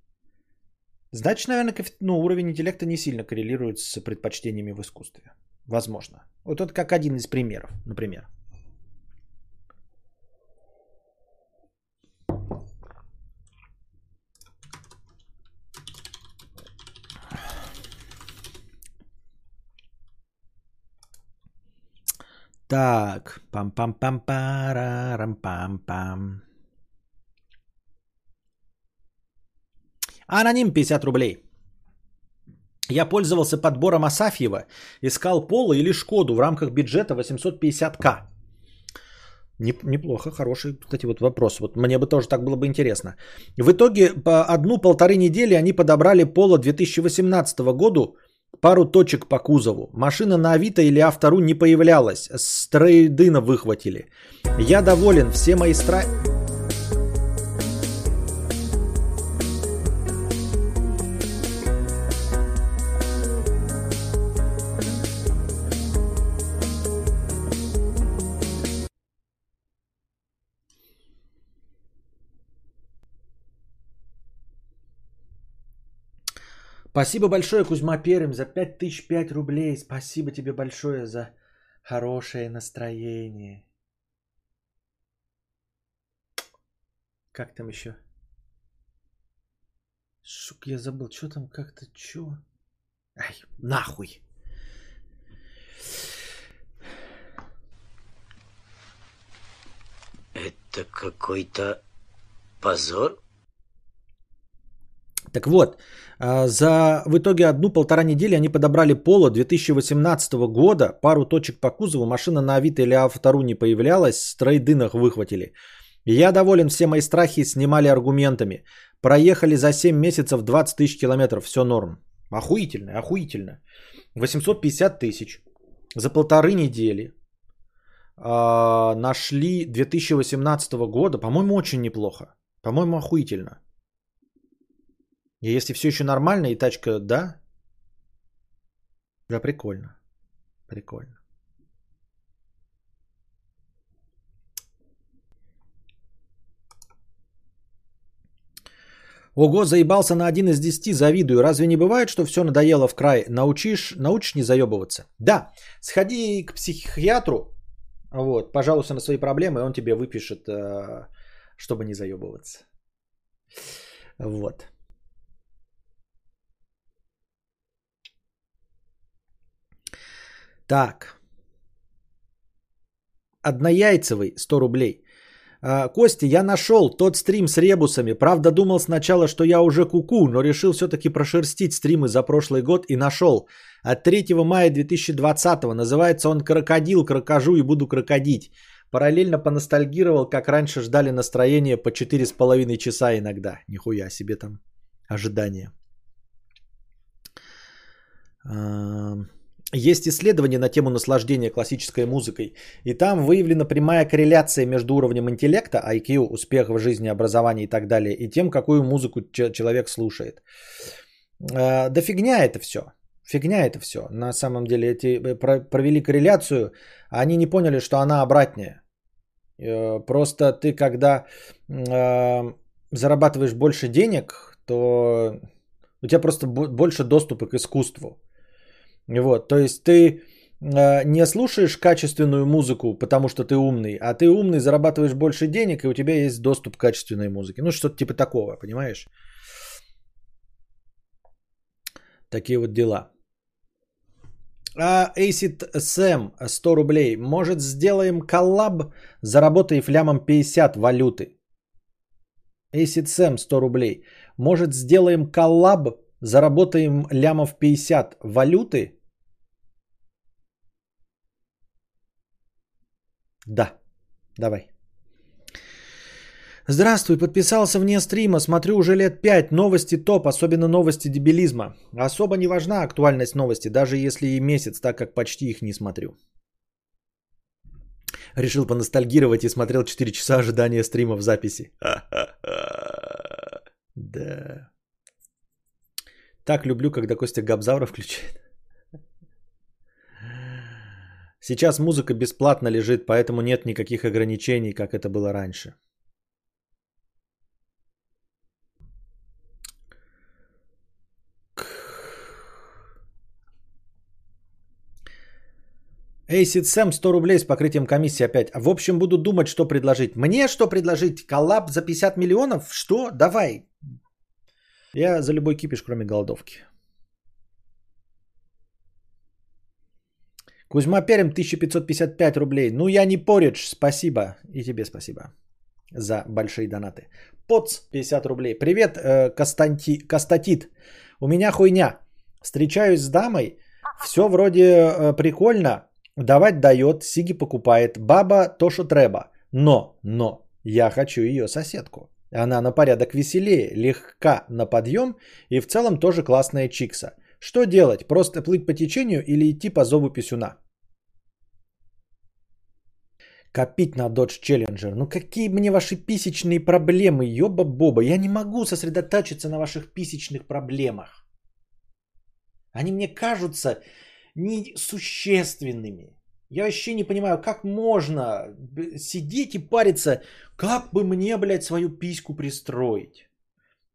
Значит, наверное, ну, уровень интеллекта не сильно коррелирует с предпочтениями в искусстве. Возможно. Вот это как один из примеров, например. Так, пам-пам-пам-парам-пам-пам. Аноним 50 рублей. Я пользовался подбором Асафьева, искал Пола или Шкоду в рамках бюджета 850к. Неплохо, хороший, кстати, вот вопрос. Вот мне бы тоже так было бы интересно. В итоге по одну-полторы недели они подобрали Пола 2018 году Пару точек по кузову. Машина на Авито или Автору не появлялась. С трейдына выхватили. Я доволен. Все мои страхи... Спасибо большое, Кузьма Перим, за 5005 рублей. Спасибо тебе большое за хорошее настроение. Как там еще? Шук, я забыл, что там как-то, что? Ай, нахуй. Это какой-то позор? Так вот, а, за в итоге одну-полтора недели они подобрали Поло 2018 года, пару точек по кузову, машина на Авито или Автору не появлялась, с выхватили. Я доволен, все мои страхи снимали аргументами. Проехали за 7 месяцев 20 тысяч километров, все норм. Охуительно, охуительно. 850 тысяч за полторы недели э, нашли 2018 года, по-моему, очень неплохо. По-моему, охуительно. И если все еще нормально и тачка, да? Да, прикольно. Прикольно. Ого, заебался на один из десяти, завидую. Разве не бывает, что все надоело в край? Научишь, научишь не заебываться? Да, сходи к психиатру, вот, пожалуйста, на свои проблемы, и он тебе выпишет, э, чтобы не заебываться. Вот. Так. Однояйцевый 100 рублей. А, Костя, я нашел тот стрим с ребусами. Правда, думал сначала, что я уже куку, но решил все-таки прошерстить стримы за прошлый год и нашел. От 3 мая 2020 называется он «Крокодил, крокожу и буду крокодить». Параллельно поностальгировал, как раньше ждали настроение по 4,5 часа иногда. Нихуя себе там ожидания. Есть исследования на тему наслаждения классической музыкой, и там выявлена прямая корреляция между уровнем интеллекта, IQ, успеха в жизни, образования и так далее, и тем, какую музыку человек слушает. А, да фигня это все. Фигня это все. На самом деле эти э, провели корреляцию, а они не поняли, что она обратная. Э, просто ты, когда э, зарабатываешь больше денег, то у тебя просто больше доступа к искусству. Вот, то есть ты э, не слушаешь качественную музыку, потому что ты умный, а ты умный, зарабатываешь больше денег, и у тебя есть доступ к качественной музыке. Ну, что-то типа такого, понимаешь? Такие вот дела. А Acid Sam 100 рублей. Может сделаем коллаб, заработаем лямов 50 валюты. Acid Sam 100 рублей. Может сделаем коллаб, заработаем лямов 50 валюты? Да, давай. Здравствуй, подписался вне стрима, смотрю уже лет пять, новости топ, особенно новости дебилизма. Особо не важна актуальность новости, даже если и месяц, так как почти их не смотрю. Решил поностальгировать и смотрел 4 часа ожидания стрима в записи. Да. Так люблю, когда Костя Габзавра включает. Сейчас музыка бесплатно лежит, поэтому нет никаких ограничений, как это было раньше. Acid Sam 100 рублей с покрытием комиссии опять. В общем, буду думать, что предложить. Мне что предложить? Коллаб за 50 миллионов? Что? Давай. Я за любой кипиш, кроме голодовки. Кузьма Перем 1555 рублей. Ну я не порич, спасибо. И тебе спасибо за большие донаты. Поц 50 рублей. Привет, э, Костанти... Костатит. У меня хуйня. Встречаюсь с дамой. Все вроде э, прикольно. Давать дает, Сиги покупает. Баба то, что треба. Но, но, я хочу ее соседку. Она на порядок веселее, легка на подъем и в целом тоже классная чикса. Что делать? Просто плыть по течению или идти по зову писюна? Копить на Dodge Challenger. Ну какие мне ваши писечные проблемы, ёба-боба. Я не могу сосредоточиться на ваших писечных проблемах. Они мне кажутся несущественными. Я вообще не понимаю, как можно сидеть и париться, как бы мне, блядь, свою письку пристроить.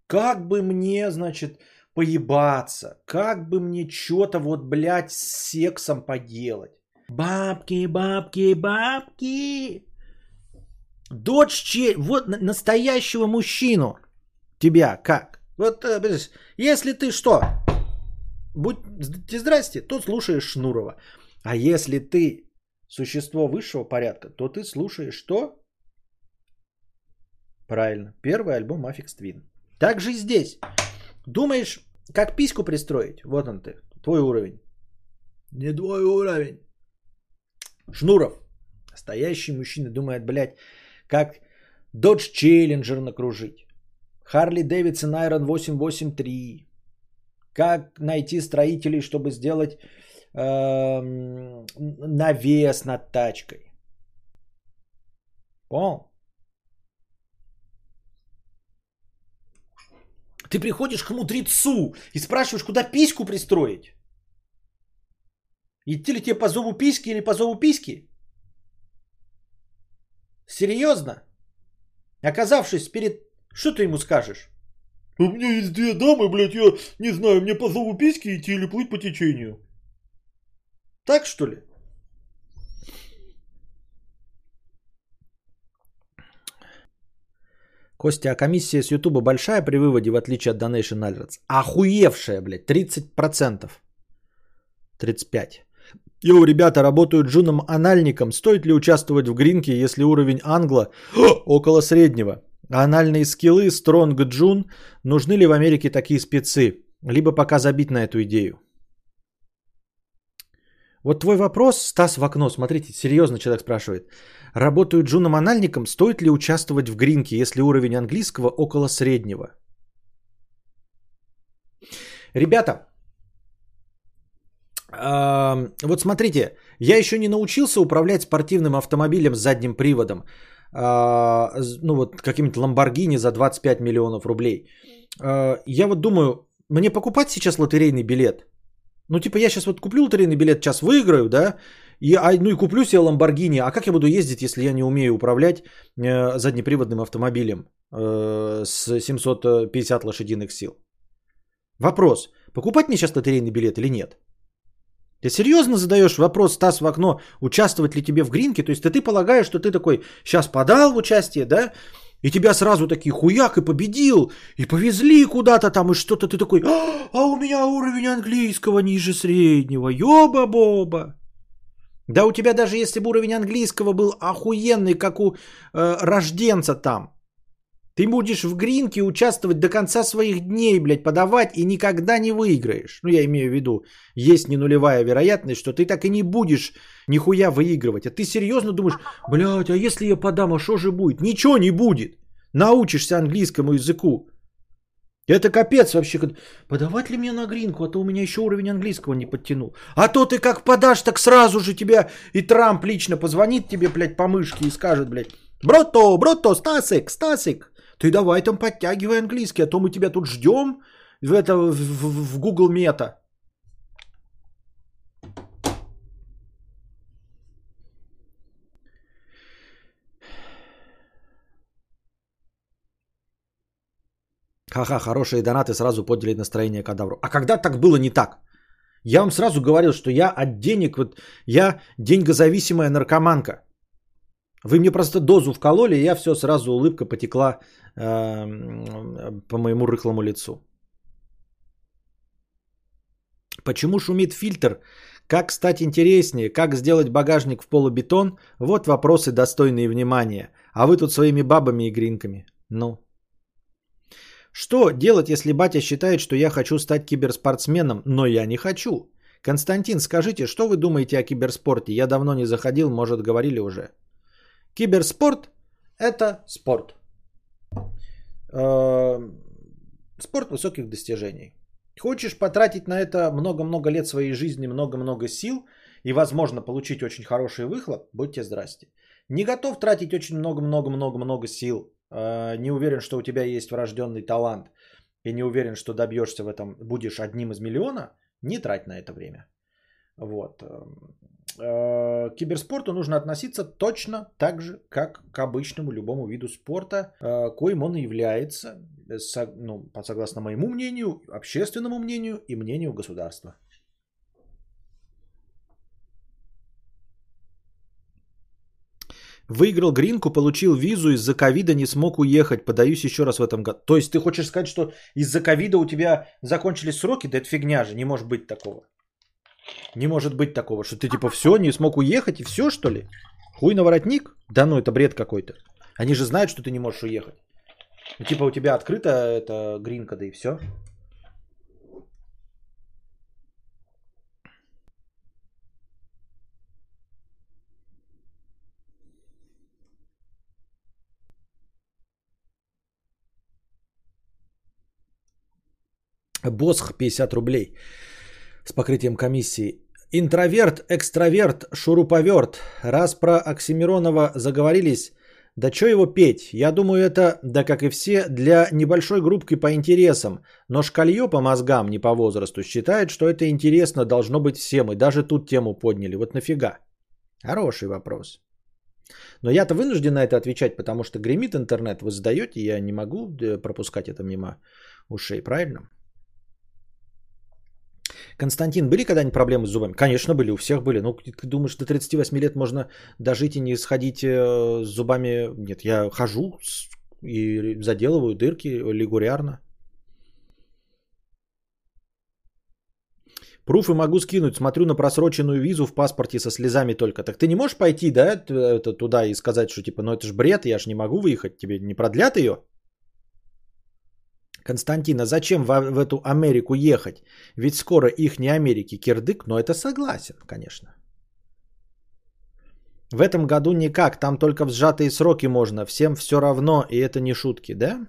Как бы мне, значит, поебаться. Как бы мне что-то вот, блядь, с сексом поделать. Бабки, бабки, бабки. Дочь, вот настоящего мужчину. Тебя как? Вот, э, если ты что, будь здрасте, то слушаешь Шнурова. А если ты существо высшего порядка, то ты слушаешь что? Правильно, первый альбом Affix Twin. Так же и здесь. Думаешь, как письку пристроить? Вот он ты, твой уровень. Не твой уровень. Шнуров. Настоящий мужчина думает, блядь, как Dodge Challenger накружить. Харли Дэвидсон Iron 883. Как найти строителей, чтобы сделать э, навес над тачкой. Понял? Ты приходишь к мудрецу и спрашиваешь, куда письку пристроить. Идти ли тебе по зову письки или по зову письки? Серьезно? Оказавшись перед... Что ты ему скажешь? У меня есть две дамы, блядь, я не знаю, мне по зову письки идти или плыть по течению. Так что ли? Костя, а комиссия с Ютуба большая при выводе, в отличие от Donation Alerts? Охуевшая, блядь, 30%. 35%. Йоу, ребята, работаю джуном-анальником. Стоит ли участвовать в гринке, если уровень англа около среднего? Анальные скиллы, стронг джун. Нужны ли в Америке такие спецы? Либо пока забить на эту идею. Вот твой вопрос, Стас в окно, смотрите, серьезно человек спрашивает. Работаю джуном-анальником, стоит ли участвовать в гринке, если уровень английского около среднего? Ребята, вот смотрите, я еще не научился управлять спортивным автомобилем с задним приводом. А, ну вот каким-то Ламборгини за 25 миллионов рублей. А, я вот думаю, мне покупать сейчас лотерейный билет? Ну типа я сейчас вот куплю лотерейный билет, сейчас выиграю, да? И, а, ну и куплю себе Ламборгини. А как я буду ездить, если я не умею управлять э, заднеприводным автомобилем э, с 750 лошадиных сил? Вопрос. Покупать мне сейчас лотерейный билет или нет? Ты серьезно задаешь вопрос, Стас, в окно, участвовать ли тебе в гринке? То есть ты, ты полагаешь, что ты такой, сейчас подал в участие, да? И тебя сразу такие хуяк и победил, и повезли куда-то там, и что-то ты такой, а, а у меня уровень английского ниже среднего, ёба-боба. Да у тебя даже если бы уровень английского был охуенный, как у э, рожденца там, ты будешь в гринке участвовать до конца своих дней, блядь, подавать и никогда не выиграешь. Ну, я имею в виду, есть не нулевая вероятность, что ты так и не будешь нихуя выигрывать. А ты серьезно думаешь, блядь, а если я подам, а что же будет? Ничего не будет. Научишься английскому языку. Это капец вообще. Подавать ли мне на гринку, а то у меня еще уровень английского не подтянул. А то ты как подашь, так сразу же тебя и Трамп лично позвонит тебе, блядь, по мышке и скажет, блядь, Брото, брото, Стасик, Стасик, ты давай там подтягивай английский, а то мы тебя тут ждем в, это, в, в, в Google Мета. Ха-ха, хорошие донаты сразу подняли настроение кадавру. А когда так было не так? Я вам сразу говорил, что я от денег, вот я деньгозависимая наркоманка. Вы мне просто дозу вкололи, и я все, сразу улыбка потекла э, по моему рыхлому лицу. Почему шумит фильтр? Как стать интереснее? Как сделать багажник в полубетон? Вот вопросы, достойные внимания. А вы тут своими бабами и гринками. Ну. Что делать, если батя считает, что я хочу стать киберспортсменом, но я не хочу? Константин, скажите, что вы думаете о киберспорте? Я давно не заходил, может, говорили уже. Киберспорт – это спорт. Эм, спорт высоких достижений. Хочешь потратить на это много-много лет своей жизни, много-много сил и, возможно, получить очень хороший выхлоп, будьте здрасте. Не готов тратить очень много-много-много-много сил, э, не уверен, что у тебя есть врожденный талант и не уверен, что добьешься в этом, будешь одним из миллиона, не трать на это время. Вот. Э, к киберспорту нужно относиться точно так же, как к обычному любому виду спорта, э, коим он является, ну, согласно моему мнению, общественному мнению и мнению государства. Выиграл гринку, получил визу, из-за ковида не смог уехать. Подаюсь еще раз в этом году. То есть ты хочешь сказать, что из-за ковида у тебя закончились сроки? Да это фигня же, не может быть такого. Не может быть такого, что ты типа все, не смог уехать и все, что ли? Хуй на воротник? Да ну, это бред какой-то. Они же знают, что ты не можешь уехать. Ну, типа у тебя открыта эта гринка, да и все. Босх 50 рублей с покрытием комиссии. Интроверт, экстраверт, шуруповерт. Раз про Оксимиронова заговорились, да что его петь? Я думаю, это, да как и все, для небольшой группки по интересам. Но шкалье по мозгам, не по возрасту, считает, что это интересно должно быть всем. И даже тут тему подняли. Вот нафига? Хороший вопрос. Но я-то вынужден на это отвечать, потому что гремит интернет. Вы задаете, я не могу э, пропускать это мимо ушей, правильно? Константин, были когда-нибудь проблемы с зубами? Конечно, были, у всех были. Ну, ты думаешь, до 38 лет можно дожить и не сходить э, с зубами? Нет, я хожу и заделываю дырки регулярно. Пруфы могу скинуть. Смотрю на просроченную визу в паспорте со слезами только. Так ты не можешь пойти, да, это, туда и сказать, что типа, ну это ж бред, я ж не могу выехать, тебе не продлят ее? Константин, а зачем в, в эту Америку ехать? Ведь скоро их не Америки кирдык, но это согласен, конечно. В этом году никак, там только в сжатые сроки можно, всем все равно, и это не шутки, да?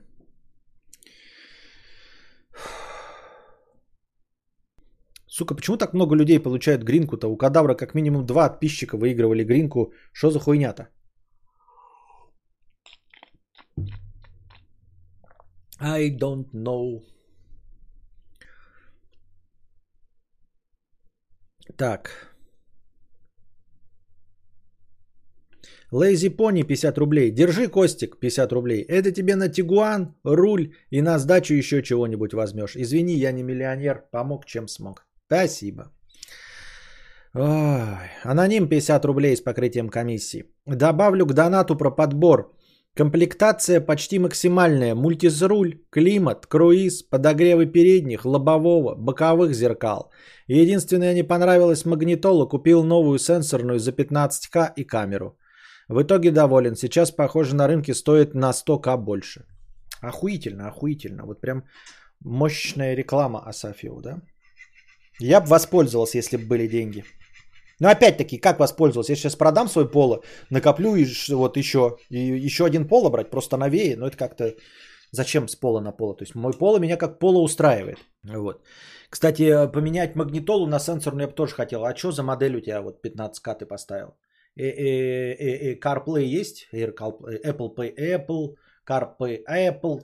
Сука, почему так много людей получают гринку-то? У кадавра как минимум два подписчика выигрывали гринку. Что за хуйня-то? I don't know. Так. Лейзи Пони 50 рублей. Держи, Костик, 50 рублей. Это тебе на Тигуан, руль и на сдачу еще чего-нибудь возьмешь. Извини, я не миллионер. Помог, чем смог. Спасибо. Ой. Аноним 50 рублей с покрытием комиссии. Добавлю к донату про подбор. Комплектация почти максимальная. Мультизруль, климат, круиз, подогревы передних, лобового, боковых зеркал. Единственное не понравилось магнитола. Купил новую сенсорную за 15к и камеру. В итоге доволен. Сейчас, похоже, на рынке стоит на 100к больше. Охуительно, охуительно. Вот прям мощная реклама Асафио, да? Я бы воспользовался, если бы были деньги. Но опять-таки, как воспользовался? Я сейчас продам свой поло, накоплю и вот еще, и еще один поло брать, просто новее. Но это как-то... Зачем с пола на поло? То есть мой поло меня как поло устраивает. Вот. Кстати, поменять магнитолу на сенсорную я бы тоже хотел. А что за модель у тебя вот 15к ты поставил? Э, э, э, CarPlay есть? Apple Pay Apple, CarPlay Apple,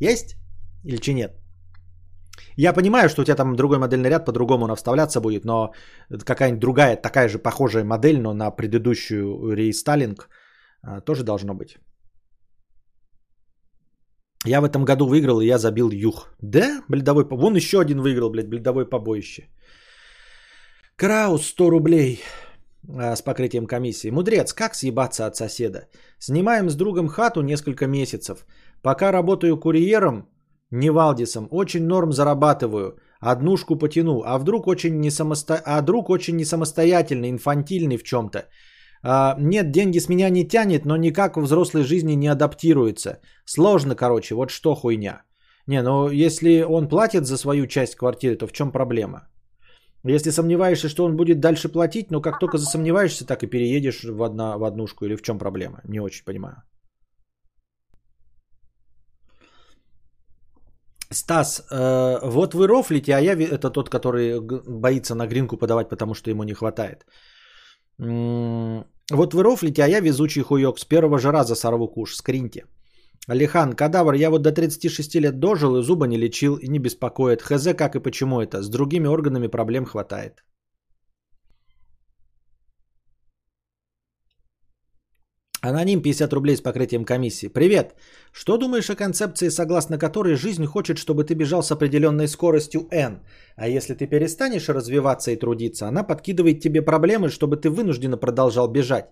есть? Или че нет? Я понимаю, что у тебя там другой модельный ряд, по-другому она вставляться будет, но какая-нибудь другая, такая же похожая модель, но на предыдущую рестайлинг тоже должно быть. Я в этом году выиграл, и я забил юг. Да? Бледовой. Вон еще один выиграл, блядь, бледовой побоище. Краус 100 рублей а, с покрытием комиссии. Мудрец, как съебаться от соседа? Снимаем с другом хату несколько месяцев. Пока работаю курьером, не Валдисом, очень норм зарабатываю. Однушку потяну, а вдруг очень не, самосто... а друг очень не самостоятельный, инфантильный в чем-то. А, нет, деньги с меня не тянет, но никак в взрослой жизни не адаптируется. Сложно, короче, вот что хуйня. Не, ну если он платит за свою часть квартиры, то в чем проблема? Если сомневаешься, что он будет дальше платить, но как только засомневаешься, так и переедешь в, одна, в однушку. Или в чем проблема? Не очень понимаю. Стас, э, вот вы рофлите, а я это тот, который боится на гринку подавать, потому что ему не хватает. Вот вы рофлите, а я везучий хуёк. С первого же раза сорву куш. Скриньте. Алихан, кадавр, я вот до 36 лет дожил и зуба не лечил и не беспокоит. Хз, как и почему это. С другими органами проблем хватает. Аноним 50 рублей с покрытием комиссии. Привет. Что думаешь о концепции, согласно которой жизнь хочет, чтобы ты бежал с определенной скоростью n, а если ты перестанешь развиваться и трудиться, она подкидывает тебе проблемы, чтобы ты вынужденно продолжал бежать.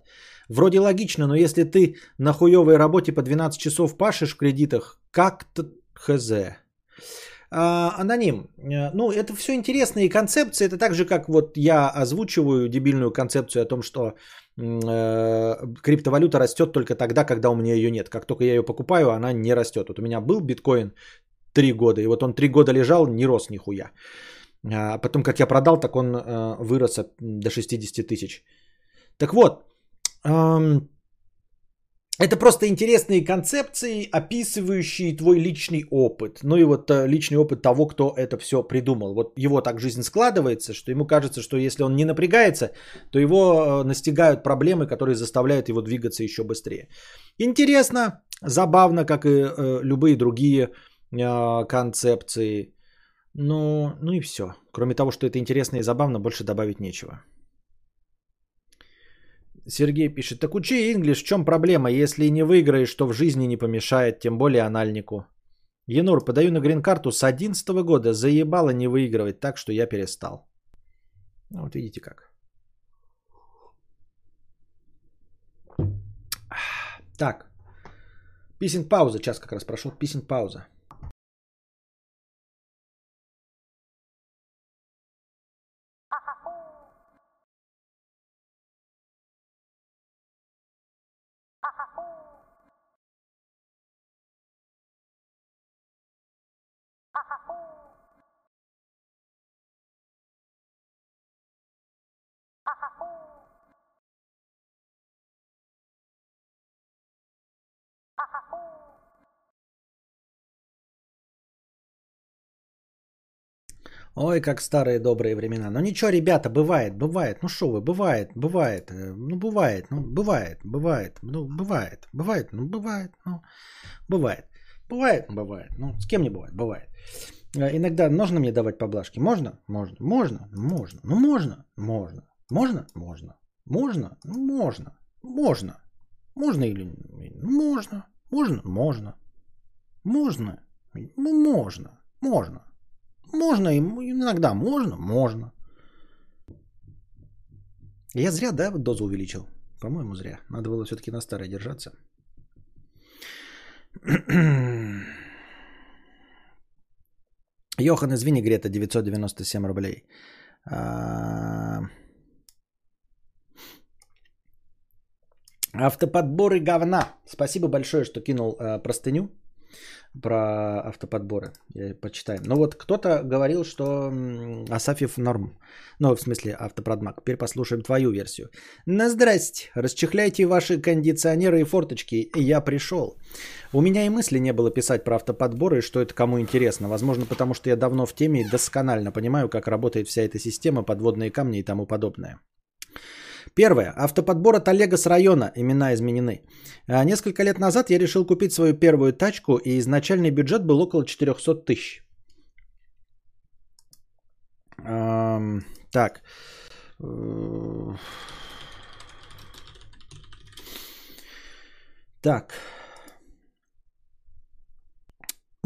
Вроде логично, но если ты на хуевой работе по 12 часов пашешь в кредитах, как-то хз. А, аноним. Э, ну, это все интересные концепции. Это так же, как вот я озвучиваю дебильную концепцию о том, что э, криптовалюта растет только тогда, когда у меня ее нет. Как только я ее покупаю, она не растет. Вот у меня был биткоин 3 года, и вот он 3 года лежал, не рос нихуя. А потом, как я продал, так он э, вырос до 60 тысяч. Так вот, это просто интересные концепции, описывающие твой личный опыт. Ну и вот э, личный опыт того, кто это все придумал. Вот его так жизнь складывается, что ему кажется, что если он не напрягается, то его э, настигают проблемы, которые заставляют его двигаться еще быстрее. Интересно, забавно, как и э, любые другие концепции. Ну, ну и все. Кроме того, что это интересно и забавно, больше добавить нечего. Сергей пишет, так учи инглиш, в чем проблема? Если не выиграешь, то в жизни не помешает, тем более анальнику. Енур, подаю на грин-карту с 11 года, заебало не выигрывать, так что я перестал. Ну, вот видите как. Так. Писинг пауза, час как раз прошел. Писинг пауза. Ой, как старые добрые времена. Ну ничего, ребята, бывает, бывает. Ну что вы, бывает, бывает. э, Ну бывает, ну бывает, бывает. Ну бывает, бывает, ну бывает, ну бывает. Бывает, бывает. Ну с кем не бывает, бывает. Э, Иногда нужно мне давать поблажки? Можно? Можно. Можно? Можно. Ну можно? Можно. Можно? Можно. Можно? Ну можно. Можно. Можно или ну, можно? Можно? Можно. Можно? Ну можно. Можно. Можно и иногда можно, можно. Я зря, да, дозу увеличил? По-моему, зря. Надо было все-таки на старой держаться. Йохан, извини, Грета, 997 рублей. А, Автоподборы говна. Спасибо большое, что кинул э, простыню про автоподборы. Я почитаю. Ну вот кто-то говорил, что Асафьев норм. Ну, в смысле, автопродмаг. Теперь послушаем твою версию. На здрасте. Расчехляйте ваши кондиционеры и форточки. Я пришел. У меня и мысли не было писать про автоподборы, что это кому интересно. Возможно, потому что я давно в теме и досконально понимаю, как работает вся эта система, подводные камни и тому подобное. Первое. Автоподбор от Олега с района. Имена изменены. А, Несколько лет назад я решил купить свою первую тачку, и изначальный бюджет был около 400 тысяч. Так. Э, Так.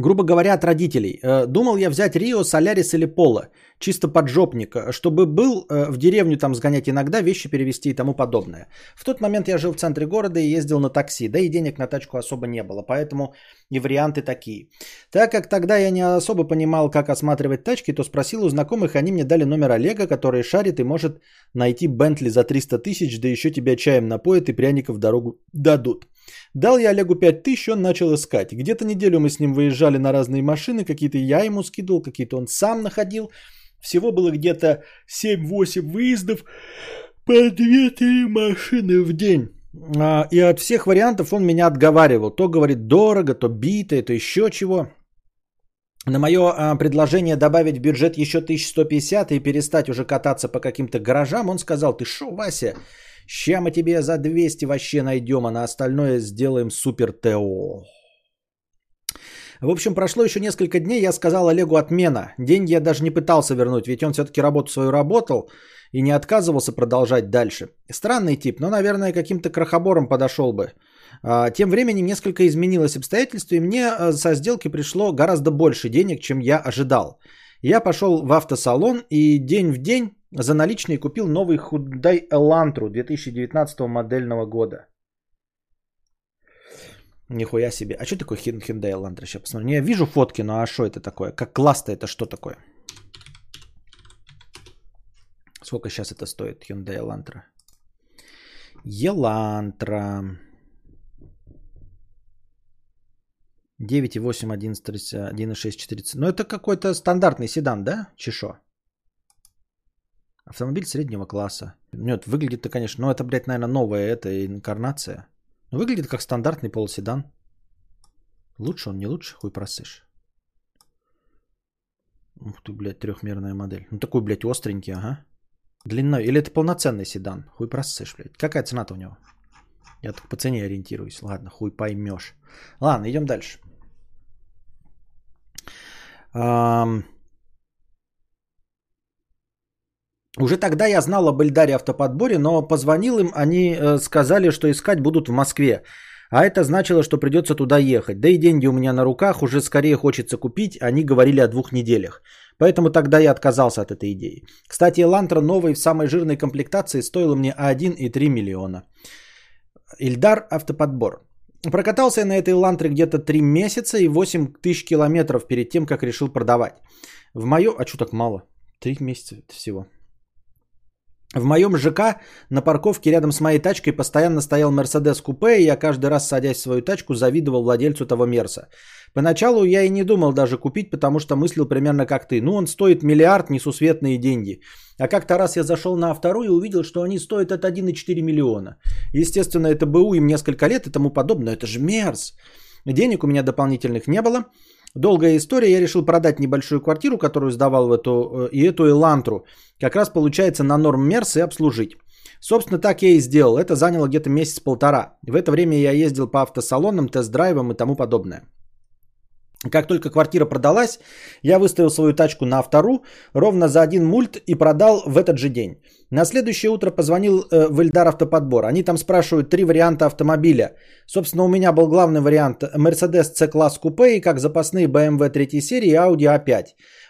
Грубо говоря, от родителей. Э, Думал я взять Рио, Солярис или Поло. Чисто поджопник. э, Чтобы был э, в деревню там сгонять иногда, вещи перевезти и тому подобное. В тот момент я жил в центре города и ездил на такси. Да и денег на тачку особо не было. Поэтому и варианты такие. Так как тогда я не особо понимал, как осматривать тачки, то спросил у знакомых, они мне дали номер Олега, который шарит и может найти Бентли за 300 тысяч, да еще тебя чаем напоят и пряников в дорогу дадут. Дал я Олегу 5 тысяч, он начал искать. Где-то неделю мы с ним выезжали на разные машины, какие-то я ему скидывал, какие-то он сам находил. Всего было где-то 7-8 выездов по 2-3 машины в день. А, И от всех вариантов он меня отговаривал. То говорит дорого, то битое, то еще чего. На мое а, предложение добавить в бюджет еще 1150 и перестать уже кататься по каким-то гаражам, он сказал, ты шо, Вася, ща мы тебе за 200 вообще найдем, а на остальное сделаем супер ТО. В общем, прошло еще несколько дней, я сказал Олегу отмена. Деньги я даже не пытался вернуть, ведь он все-таки работу свою работал и не отказывался продолжать дальше. Странный тип, но, наверное, каким-то крохобором подошел бы. А, Тем временем несколько изменилось обстоятельства, и мне а, со сделки пришло гораздо больше денег, чем я ожидал. Я пошел в автосалон и день в день за наличные купил новый Hyundai Elantra 2019 модельного года. Нихуя себе. А что такое Hyun- Hyundai Elantra? Сейчас посмотрим. Не, я вижу фотки, но а что это такое? Как класс-то это что такое? Сколько сейчас это стоит, Hyundai Elantra? Elantra. 9,8, 11, 30, 1,6, 40. Ну, это какой-то стандартный седан, да? Чешо. Автомобиль среднего класса. Нет, выглядит-то, конечно, ну, это, блядь, наверное, новая эта инкарнация. Но выглядит как стандартный полуседан. Лучше он, не лучше, хуй просышь. Ух ты, блядь, трехмерная модель. Ну, такой, блядь, остренький, ага. Длинной. Или это полноценный седан? Хуй просышь, блядь. Какая цена-то у него? Я только по цене ориентируюсь. Ладно, хуй поймешь. Ладно, идем дальше. Ам, Уже тогда я знал об Эльдаре автоподборе, но позвонил им, они э, сказали, что искать будут в Москве. А это значило, что придется туда ехать. Да и деньги у меня на руках, уже скорее хочется купить. Они говорили о двух неделях. Поэтому тогда я отказался от этой идеи. Кстати, Элантра новый в самой жирной комплектации стоила мне 1,3 миллиона. Ильдар автоподбор. Прокатался я на этой Элантре где-то 3 месяца и 8 тысяч километров перед тем, как решил продавать. В мое... А что так мало? 3 месяца всего. В моем ЖК на парковке рядом с моей тачкой постоянно стоял Мерседес купе, и я каждый раз, садясь в свою тачку, завидовал владельцу того Мерса. Поначалу я и не думал даже купить, потому что мыслил примерно как ты. Ну, он стоит миллиард, несусветные деньги. А как-то раз я зашел на автору и увидел, что они стоят от 1,4 миллиона. Естественно, это БУ им несколько лет и тому подобное. Это же Мерс. Денег у меня дополнительных не было. Долгая история, я решил продать небольшую квартиру, которую сдавал в эту, э, и эту Элантру, как раз получается на норм Мерс и обслужить. Собственно, так я и сделал. Это заняло где-то месяц-полтора. В это время я ездил по автосалонам, тест-драйвам и тому подобное. Как только квартира продалась, я выставил свою тачку на автору ровно за один мульт и продал в этот же день. На следующее утро позвонил э, в Эльдар Автоподбор. Они там спрашивают три варианта автомобиля. Собственно, у меня был главный вариант Mercedes C-класс купе и как запасные BMW 3 серии Audi A5.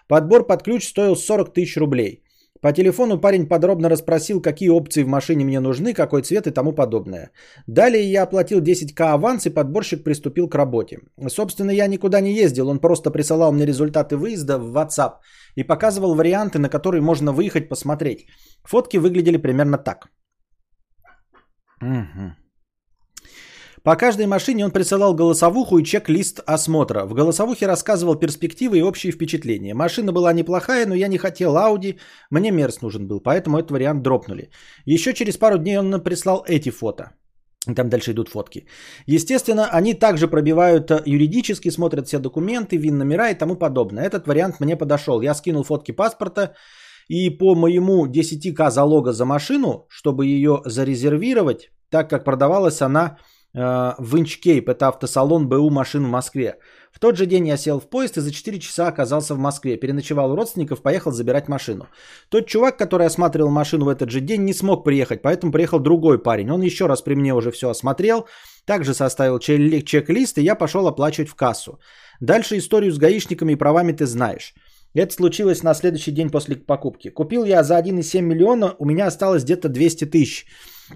Подбор под ключ стоил 40 тысяч рублей. По телефону парень подробно расспросил, какие опции в машине мне нужны, какой цвет и тому подобное. Далее я оплатил 10к аванс и подборщик приступил к работе. Собственно, я никуда не ездил, он просто присылал мне результаты выезда в WhatsApp и показывал варианты, на которые можно выехать посмотреть. Фотки выглядели примерно так. Угу. По каждой машине он присылал голосовуху и чек-лист осмотра. В голосовухе рассказывал перспективы и общие впечатления. Машина была неплохая, но я не хотел Audi, мне Мерс нужен был, поэтому этот вариант дропнули. Еще через пару дней он прислал эти фото. Там дальше идут фотки. Естественно, они также пробивают э, юридически, смотрят все документы, вин номера и тому подобное. Этот вариант мне подошел. Я скинул фотки паспорта и по моему 10к залога за машину, чтобы ее зарезервировать, так как продавалась она в Инчкейп, это автосалон БУ машин в Москве. В тот же день я сел в поезд и за 4 часа оказался в Москве. Переночевал у родственников, поехал забирать машину. Тот чувак, который осматривал машину в этот же день, не смог приехать, поэтому приехал другой парень. Он еще раз при мне уже все осмотрел, также составил чек-лист, и я пошел оплачивать в кассу. Дальше историю с гаишниками и правами ты знаешь. Это случилось на следующий день после покупки. Купил я за 1,7 миллиона, у меня осталось где-то 200 тысяч.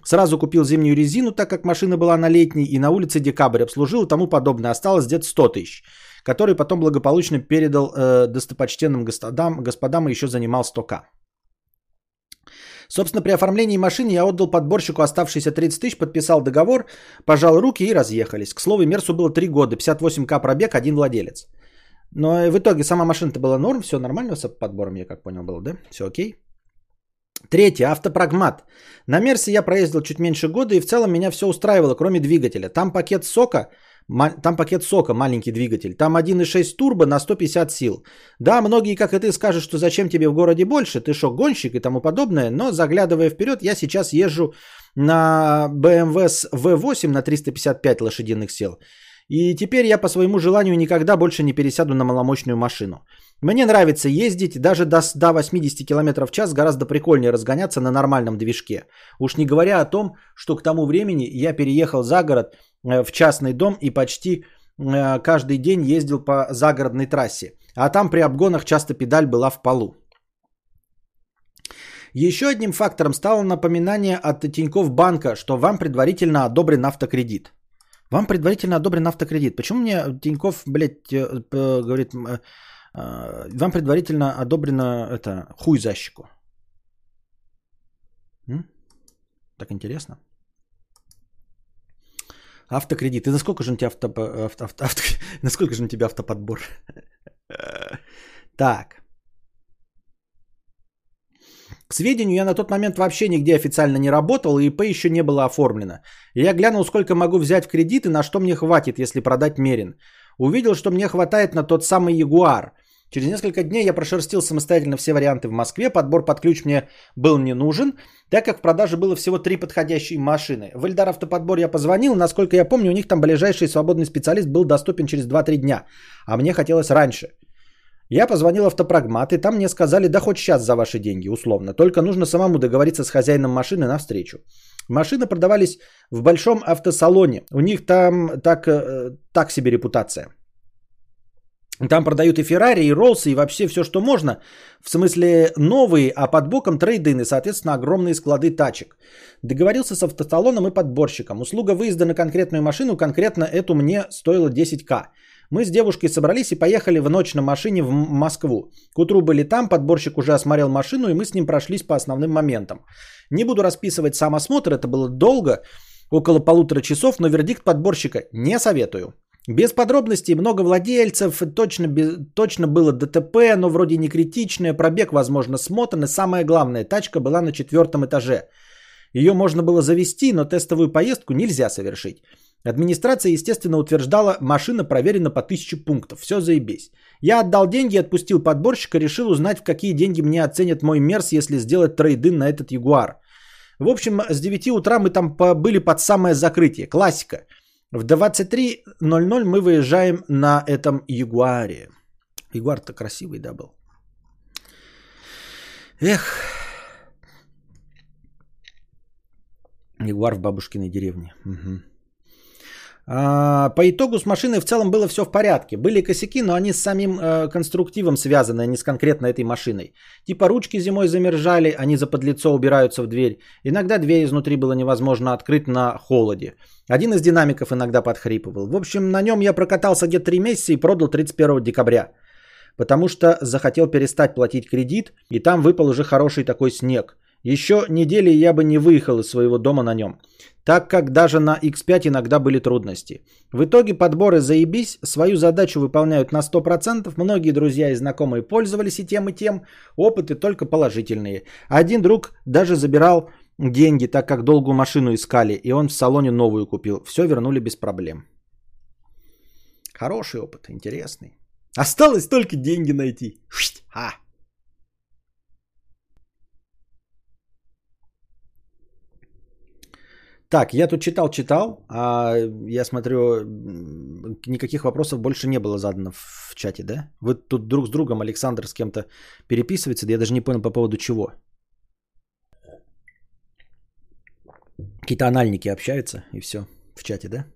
Сразу купил зимнюю резину, так как машина была на летней, и на улице декабрь обслужил и тому подобное. Осталось где-то 100 тысяч, который потом благополучно передал э, достопочтенным господам, господам и еще занимал 100к. Собственно, при оформлении машины я отдал подборщику оставшиеся 30 тысяч, подписал договор, пожал руки и разъехались. К слову, Мерсу было 3 года, 58к пробег, один владелец. Но в итоге сама машина-то была норм, все нормально с подбором, я как понял, было, да? Все окей. Третье, автопрагмат. На Мерсе я проездил чуть меньше года и в целом меня все устраивало, кроме двигателя. Там пакет сока, там пакет сока, маленький двигатель. Там 1.6 турбо на 150 сил. Да, многие, как и ты, скажут, что зачем тебе в городе больше, ты шо, гонщик и тому подобное. Но заглядывая вперед, я сейчас езжу на BMW V8 на 355 лошадиных сил. И теперь я по своему желанию никогда больше не пересяду на маломощную машину. Мне нравится ездить, даже до, до 80 км в час гораздо прикольнее разгоняться на нормальном движке. Уж не говоря о том, что к тому времени я переехал за город э, в частный дом и почти э, каждый день ездил по загородной трассе. А там при обгонах часто педаль была в полу. Еще одним фактором стало напоминание от Тинькофф банка, что вам предварительно одобрен автокредит. Вам предварительно одобрен автокредит. Почему мне Тинькофф, блядь, э, говорит, вам предварительно одобрено это хуй за щеку. Так интересно. Автокредит. И насколько же на тебя авто, авто, авто, авто, насколько же на тебя автоподбор? так. К сведению, я на тот момент вообще нигде официально не работал, и ИП еще не было оформлено. Я глянул, сколько могу взять в кредит и на что мне хватит, если продать Мерин. Увидел, что мне хватает на тот самый Ягуар – Через несколько дней я прошерстил самостоятельно все варианты в Москве. Подбор под ключ мне был не нужен, так как в продаже было всего три подходящие машины. В Эльдар Автоподбор я позвонил. Насколько я помню, у них там ближайший свободный специалист был доступен через 2-3 дня. А мне хотелось раньше. Я позвонил в автопрагмат, и там мне сказали, да хоть сейчас за ваши деньги, условно. Только нужно самому договориться с хозяином машины на встречу. Машины продавались в большом автосалоне. У них там так, э, так себе репутация. Там продают и Феррари, и Роллсы, и вообще все, что можно. В смысле новые, а под боком трейдины, соответственно, огромные склады тачек. Договорился с автосалоном и подборщиком. Услуга выезда на конкретную машину, конкретно эту мне стоила 10к. Мы с девушкой собрались и поехали в ночь на машине в Москву. К утру были там, подборщик уже осмотрел машину, и мы с ним прошлись по основным моментам. Не буду расписывать сам осмотр, это было долго, около полутора часов, но вердикт подборщика не советую. Без подробностей, много владельцев, точно, точно было ДТП, но вроде не критичное, пробег, возможно, смотан, и самое главное, тачка была на четвертом этаже. Ее можно было завести, но тестовую поездку нельзя совершить. Администрация, естественно, утверждала, машина проверена по 1000 пунктов. Все заебись. Я отдал деньги, отпустил подборщика, решил узнать, в какие деньги мне оценят мой Мерс, если сделать трейдин на этот Ягуар. В общем, с 9 утра мы там были под самое закрытие. Классика. В 23.00 мы выезжаем на этом Ягуаре. Ягуар-то красивый, да, был? Эх. Ягуар в бабушкиной деревне. Мгм. А, по итогу с машиной в целом было все в порядке. Были косяки, но они с самим э, конструктивом связаны, а не с конкретно этой машиной. Типа ручки зимой замерзали, они за подлицо убираются в дверь. Иногда дверь изнутри было невозможно открыть на холоде. Один из динамиков иногда подхрипывал. В общем, на нем я прокатался где-то 3 месяца и продал 31 декабря. Потому что захотел перестать платить кредит, и там выпал уже хороший такой снег. Еще недели я бы не выехал из своего дома на нем, так как даже на X5 иногда были трудности. В итоге подборы заебись, свою задачу выполняют на 100%, многие друзья и знакомые пользовались и тем, и тем, опыты только положительные. Один друг даже забирал деньги, так как долгую машину искали, и он в салоне новую купил. Все вернули без проблем. Хороший опыт, интересный. Осталось только деньги найти. А. Так, я тут читал, читал, а я смотрю, никаких вопросов больше не было задано в чате, да? Вы тут друг с другом, Александр с кем-то переписывается, да я даже не понял по поводу чего. Какие-то анальники общаются и все в чате, да?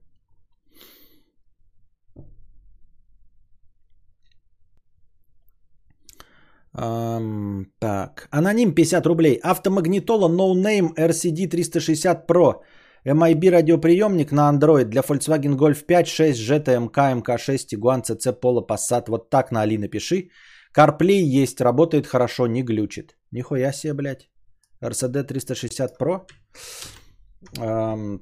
Ам, так, аноним 50 рублей. Автомагнитола No Name RCD 360 Pro. MIB радиоприемник на Android для Volkswagen Golf 5, 6, GT, MK, MK6, Tiguan, CC, Polo, Passat. Вот так на Али напиши. CarPlay есть, работает хорошо, не глючит. Нихуя себе, блядь. RCD 360 Pro. Ам,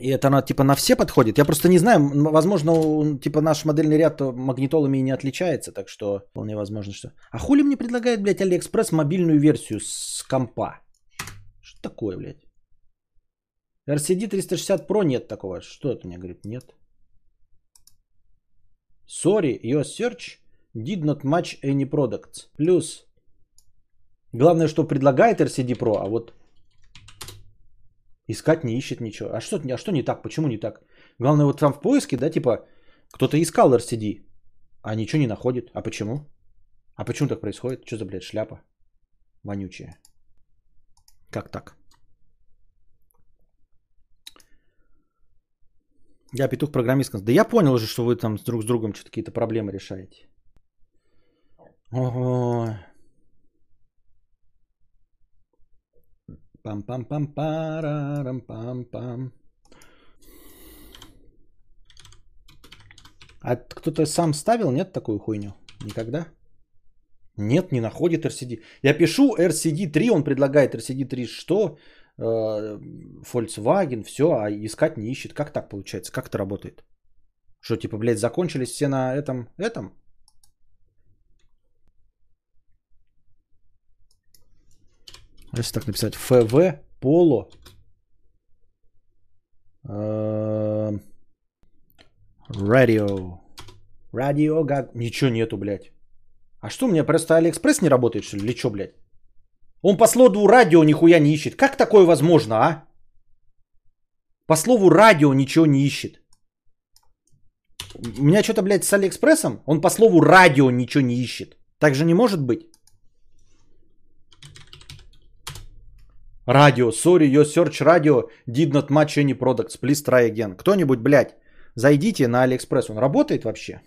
и это она типа на все подходит? Я просто не знаю, возможно, типа наш модельный ряд магнитолами и не отличается, так что вполне возможно, что... А хули мне предлагает, блядь, Алиэкспресс мобильную версию с компа? Что такое, блядь? RCD 360 Pro нет такого. Что это мне говорит? Нет. Sorry, your search did not match any products. Плюс. Главное, что предлагает RCD Pro, а вот Искать не ищет ничего. А что, а что не так? Почему не так? Главное, вот там в поиске, да, типа, кто-то искал RCD, а ничего не находит. А почему? А почему так происходит? Что за, блядь, шляпа? Вонючая. Как так? Я петух программист. Да я понял уже, что вы там друг с другом что-то какие-то проблемы решаете. Ого. Пам-пам-пам-парам-пам-пам. А кто-то сам ставил, нет, такую хуйню? Никогда? Нет, не находит RCD. Я пишу RCD 3, он предлагает RCD 3 что? Э, Volkswagen, все, а искать не ищет. Как так получается? Как это работает? Что, типа, блядь, закончились все на этом, этом? Если так написать, VW, Polo, эм, Радио. Радио, гаг... Ничего нету, блядь. А что, у меня просто Алиэкспресс не работает, что ли? Или что, блядь? Он по слову радио нихуя не ищет. Как такое возможно, а? По слову радио ничего не ищет. У меня что-то, блядь, с Алиэкспрессом? Он по слову радио ничего не ищет. Так же не может быть. Радио, sorry, your search radio did not match any products. Please try again. Кто-нибудь, блядь, зайдите на Алиэкспресс. Он работает вообще?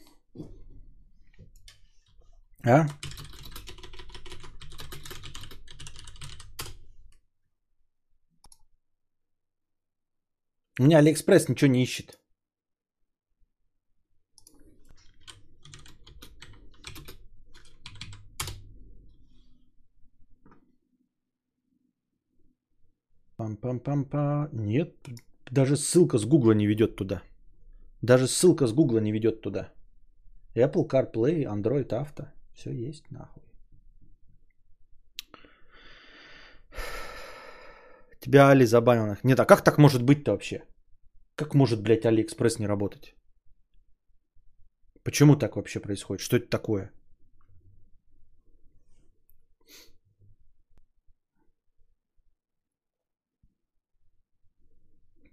А? У меня Алиэкспресс ничего не ищет. Пам-пам-пам-па. Нет, даже ссылка с Гугла не ведет туда. Даже ссылка с Гугла не ведет туда. Apple CarPlay, Android Auto. Все есть нахуй. Тебя Али забанил. Нет, а как так может быть-то вообще? Как может, блядь, Алиэкспресс не работать? Почему так вообще происходит? Что это такое?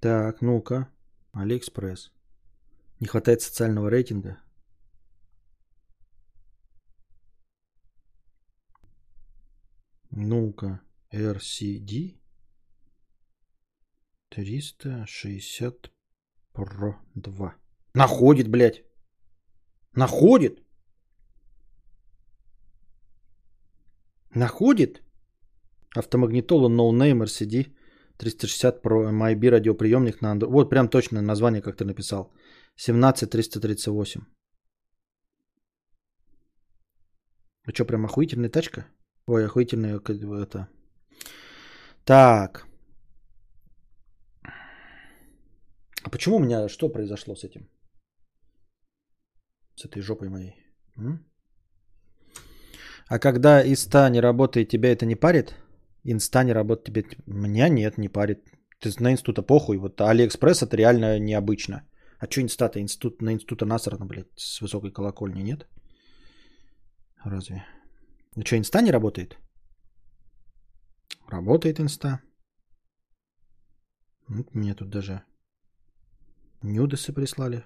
Так, ну-ка. Алиэкспресс. Не хватает социального рейтинга. Ну-ка. RCD 360 Pro 2. Находит, блядь. Находит. Находит. Автомагнитола Name RCD 360 Pro MIB радиоприемник на Android. Вот прям точно название, как ты написал. 17338. А что, прям охуительная тачка? Ой, охуительная это. Так. А почему у меня, что произошло с этим? С этой жопой моей. М? А когда инста не работает, тебя это не парит? Инста не работает, тебе... Меня нет, не парит. Ты на инсту-то похуй. Вот Алиэкспресс это реально необычно. А что инста-то? Инста-то, на инсту-то насрано, блядь, с высокой колокольни, нет? Разве? Ну что, инста не работает? Работает инста. Вот мне тут даже нюдесы прислали.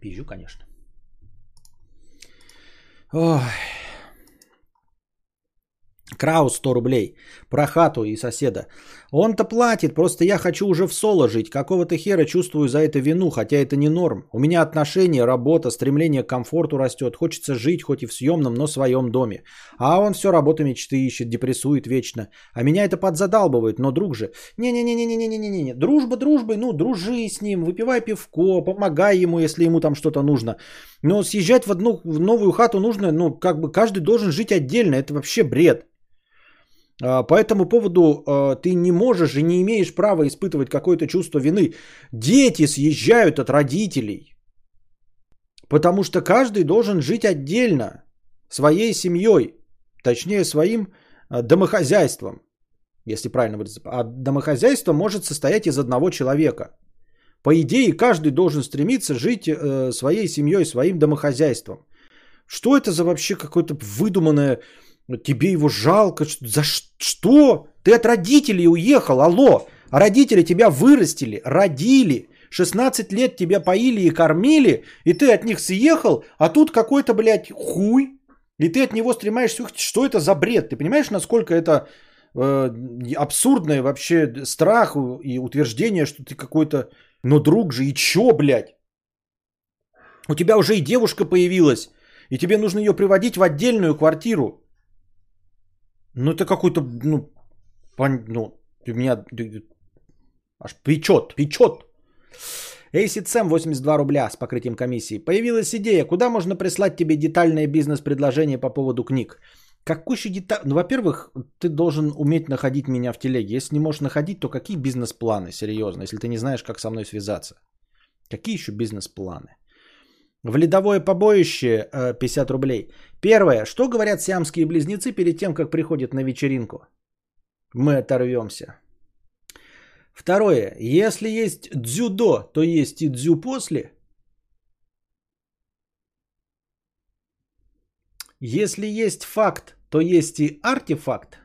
Пизжу, конечно. Ой. Краус 100 рублей. Про хату и соседа. Он-то платит, просто я хочу уже в соло жить. Какого-то хера чувствую за это вину, хотя это не норм. У меня отношения, работа, стремление к комфорту растет. Хочется жить хоть и в съемном, но в своем доме. А он все работу мечты ищет, депрессует вечно. А меня это подзадалбывает, но друг же. Не-не-не-не-не-не-не-не. Дружба дружбой, ну дружи с ним, выпивай пивко, помогай ему, если ему там что-то нужно. Но съезжать в одну в новую хату нужно, ну как бы каждый должен жить отдельно. Это вообще бред. А, по этому поводу а, ты не можешь и не имеешь права испытывать какое-то чувство вины. Дети съезжают от родителей, потому что каждый должен жить отдельно, своей семьей, точнее своим а, домохозяйством, если правильно выразиться. А домохозяйство может состоять из одного человека. По идее, каждый должен стремиться жить э, своей семьей, своим домохозяйством. Что это за вообще какое-то выдуманное Тебе его жалко. За что? Ты от родителей уехал, алло. А родители тебя вырастили, родили. 16 лет тебя поили и кормили, и ты от них съехал, а тут какой-то, блядь, хуй, и ты от него стремаешься. Что это за бред? Ты понимаешь, насколько это э, абсурдное вообще страх и утверждение, что ты какой-то, но друг же, и чё, блядь? У тебя уже и девушка появилась, и тебе нужно ее приводить в отдельную квартиру. Ну, это какой-то, ну, пон... ну, у меня аж печет, печет. Acid Sam 82 рубля с покрытием комиссии. Появилась идея, куда можно прислать тебе детальное бизнес-предложение по поводу книг. Какой еще деталь? Ну, во-первых, ты должен уметь находить меня в телеге. Если не можешь находить, то какие бизнес-планы, серьезно, если ты не знаешь, как со мной связаться? Какие еще бизнес-планы? В ледовое побоище 50 э, рублей. Первое. Что говорят сиамские близнецы перед тем, как приходят на вечеринку? Мы оторвемся. Второе. Если есть дзюдо, то есть и дзю после. Если есть факт, то есть и артефакт.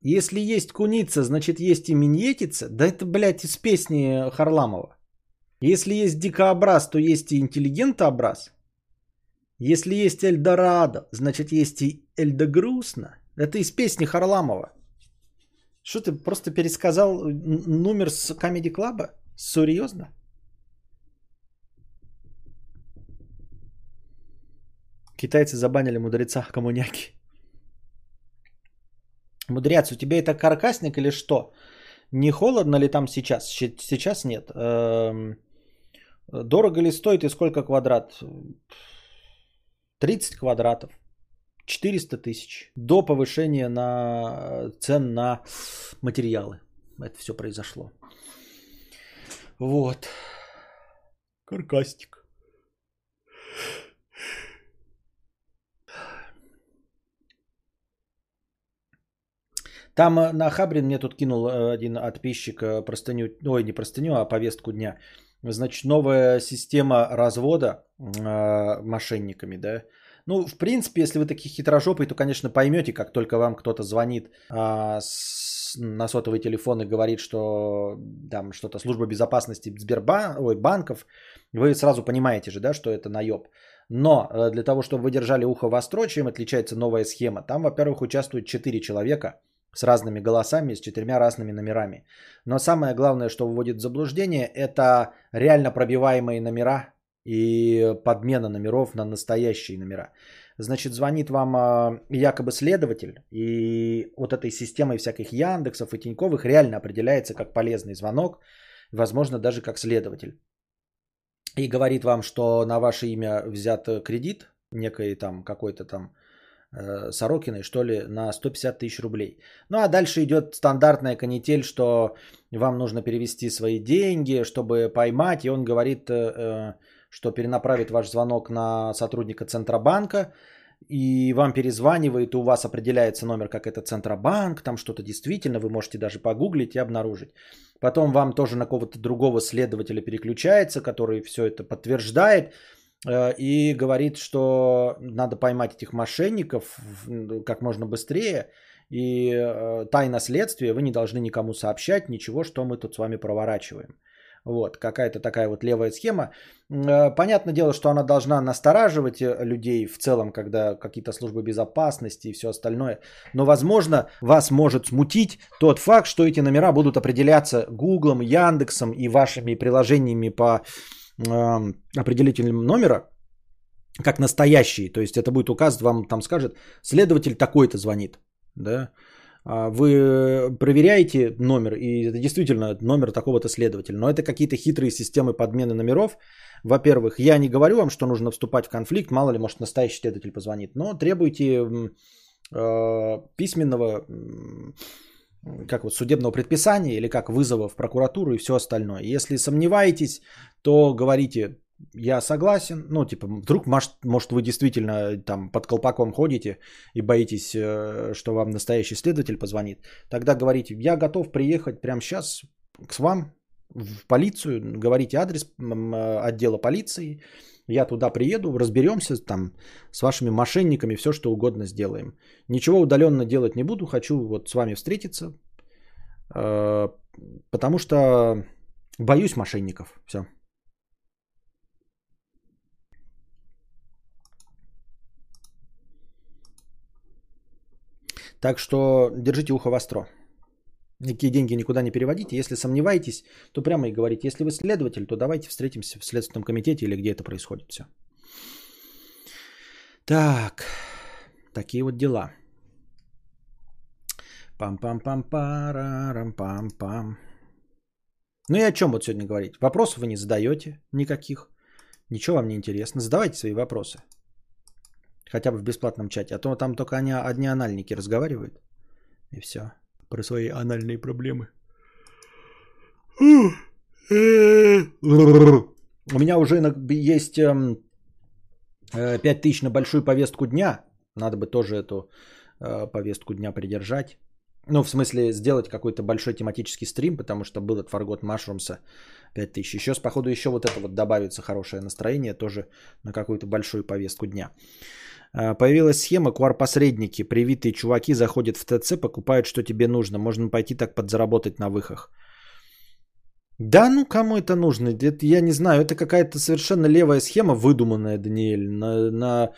Если есть куница, значит есть и миньетица. Да это, блядь, из песни Харламова. Если есть дикообраз, то есть и интеллигентообраз. Если есть Эльдорадо, значит есть и Эльдогрустно. Это из песни Харламова. Что ты просто пересказал номер с Comedy Club? Серьезно? Китайцы забанили мудреца коммуняки. Мудрец, у тебя это каркасник или что? Не холодно ли там сейчас? Сейчас нет. Эм, Дорого ли стоит и сколько квадрат? 30 квадратов. 400 тысяч. До повышения на цен на материалы. Это все произошло. Вот. Каркастик. Там э, на Хабрин мне тут кинул э, один подписчик э, простыню, ой, не простыню, а повестку дня. Значит, новая система развода э, мошенниками, да. Ну, в принципе, если вы такие хитрожопые, то, конечно, поймете, как только вам кто-то звонит э, с, на сотовый телефон и говорит, что там что-то служба безопасности Сбербанк, ой, банков, вы сразу понимаете же, да, что это наеб. Но для того, чтобы вы держали ухо востро, чем отличается новая схема, там, во-первых, участвуют 4 человека – с разными голосами, с четырьмя разными номерами. Но самое главное, что вводит в заблуждение, это реально пробиваемые номера и подмена номеров на настоящие номера. Значит, звонит вам а, якобы следователь, и вот этой системой всяких Яндексов и Тиньковых реально определяется как полезный звонок, возможно, даже как следователь. И говорит вам, что на ваше имя взят кредит, некой там какой-то там Э, Сорокиной, что ли, на 150 тысяч рублей. Ну а дальше идет стандартная канитель, что вам нужно перевести свои деньги, чтобы поймать. И он говорит, э, э, что перенаправит ваш звонок на сотрудника Центробанка. И вам перезванивает, у вас определяется номер, как это Центробанк, там что-то действительно, вы можете даже погуглить и обнаружить. Потом вам тоже на кого-то другого следователя переключается, который все это подтверждает. Э, и говорит, что надо поймать этих мошенников как можно быстрее. И э, тайна следствия вы не должны никому сообщать ничего, что мы тут с вами проворачиваем. Вот, какая-то такая вот левая схема. Э, понятное дело, что она должна настораживать людей в целом, когда какие-то службы безопасности и все остальное. Но, возможно, вас может смутить тот факт, что эти номера будут определяться Гуглом, Яндексом и вашими приложениями по определителем номера, как настоящий. То есть это будет указывать, вам там скажет, следователь такой-то звонит. Да? А вы проверяете номер, и это действительно номер такого-то следователя. Но это какие-то хитрые системы подмены номеров. Во-первых, я не говорю вам, что нужно вступать в конфликт, мало ли, может, настоящий следователь позвонит, но требуйте э, письменного как вот судебного предписания или как вызова в прокуратуру и все остальное. Если сомневаетесь, то говорите, я согласен. Ну, типа, вдруг, может, может вы действительно там под колпаком ходите и боитесь, э, что вам настоящий следователь позвонит. Тогда говорите, я готов приехать прямо сейчас к вам в полицию, говорите адрес отдела полиции, я туда приеду, разберемся там с вашими мошенниками, все что угодно сделаем. Ничего удаленно делать не буду, хочу вот с вами встретиться, э, потому что боюсь мошенников. Все. Так что держите ухо востро. Никакие деньги никуда не переводите. Если сомневаетесь, то прямо и говорите. Если вы следователь, то давайте встретимся в Следственном комитете или где это происходит все. Так, такие вот дела. Пам-пам-пам-парам-пам-пам. Ну и о чем вот сегодня говорить? Вопросов вы не задаете никаких. Ничего вам не интересно. Задавайте свои вопросы. Хотя бы в бесплатном чате. А то там только они, одни анальники разговаривают. И все. Про свои анальные проблемы. У меня уже есть 5000 эм, э, на большую повестку дня. Надо бы тоже эту э, повестку дня придержать. Ну, в смысле, сделать какой-то большой тематический стрим, потому что был от Фаргот Машрумса 5000. Еще, походу, еще вот это вот добавится хорошее настроение тоже на какую-то большую повестку дня. А, появилась схема QR-посредники. Привитые чуваки заходят в ТЦ, покупают, что тебе нужно. Можно пойти так подзаработать на выхах. Да, ну кому это нужно? Это, я не знаю, это какая-то совершенно левая схема, выдуманная, Даниэль. На, на,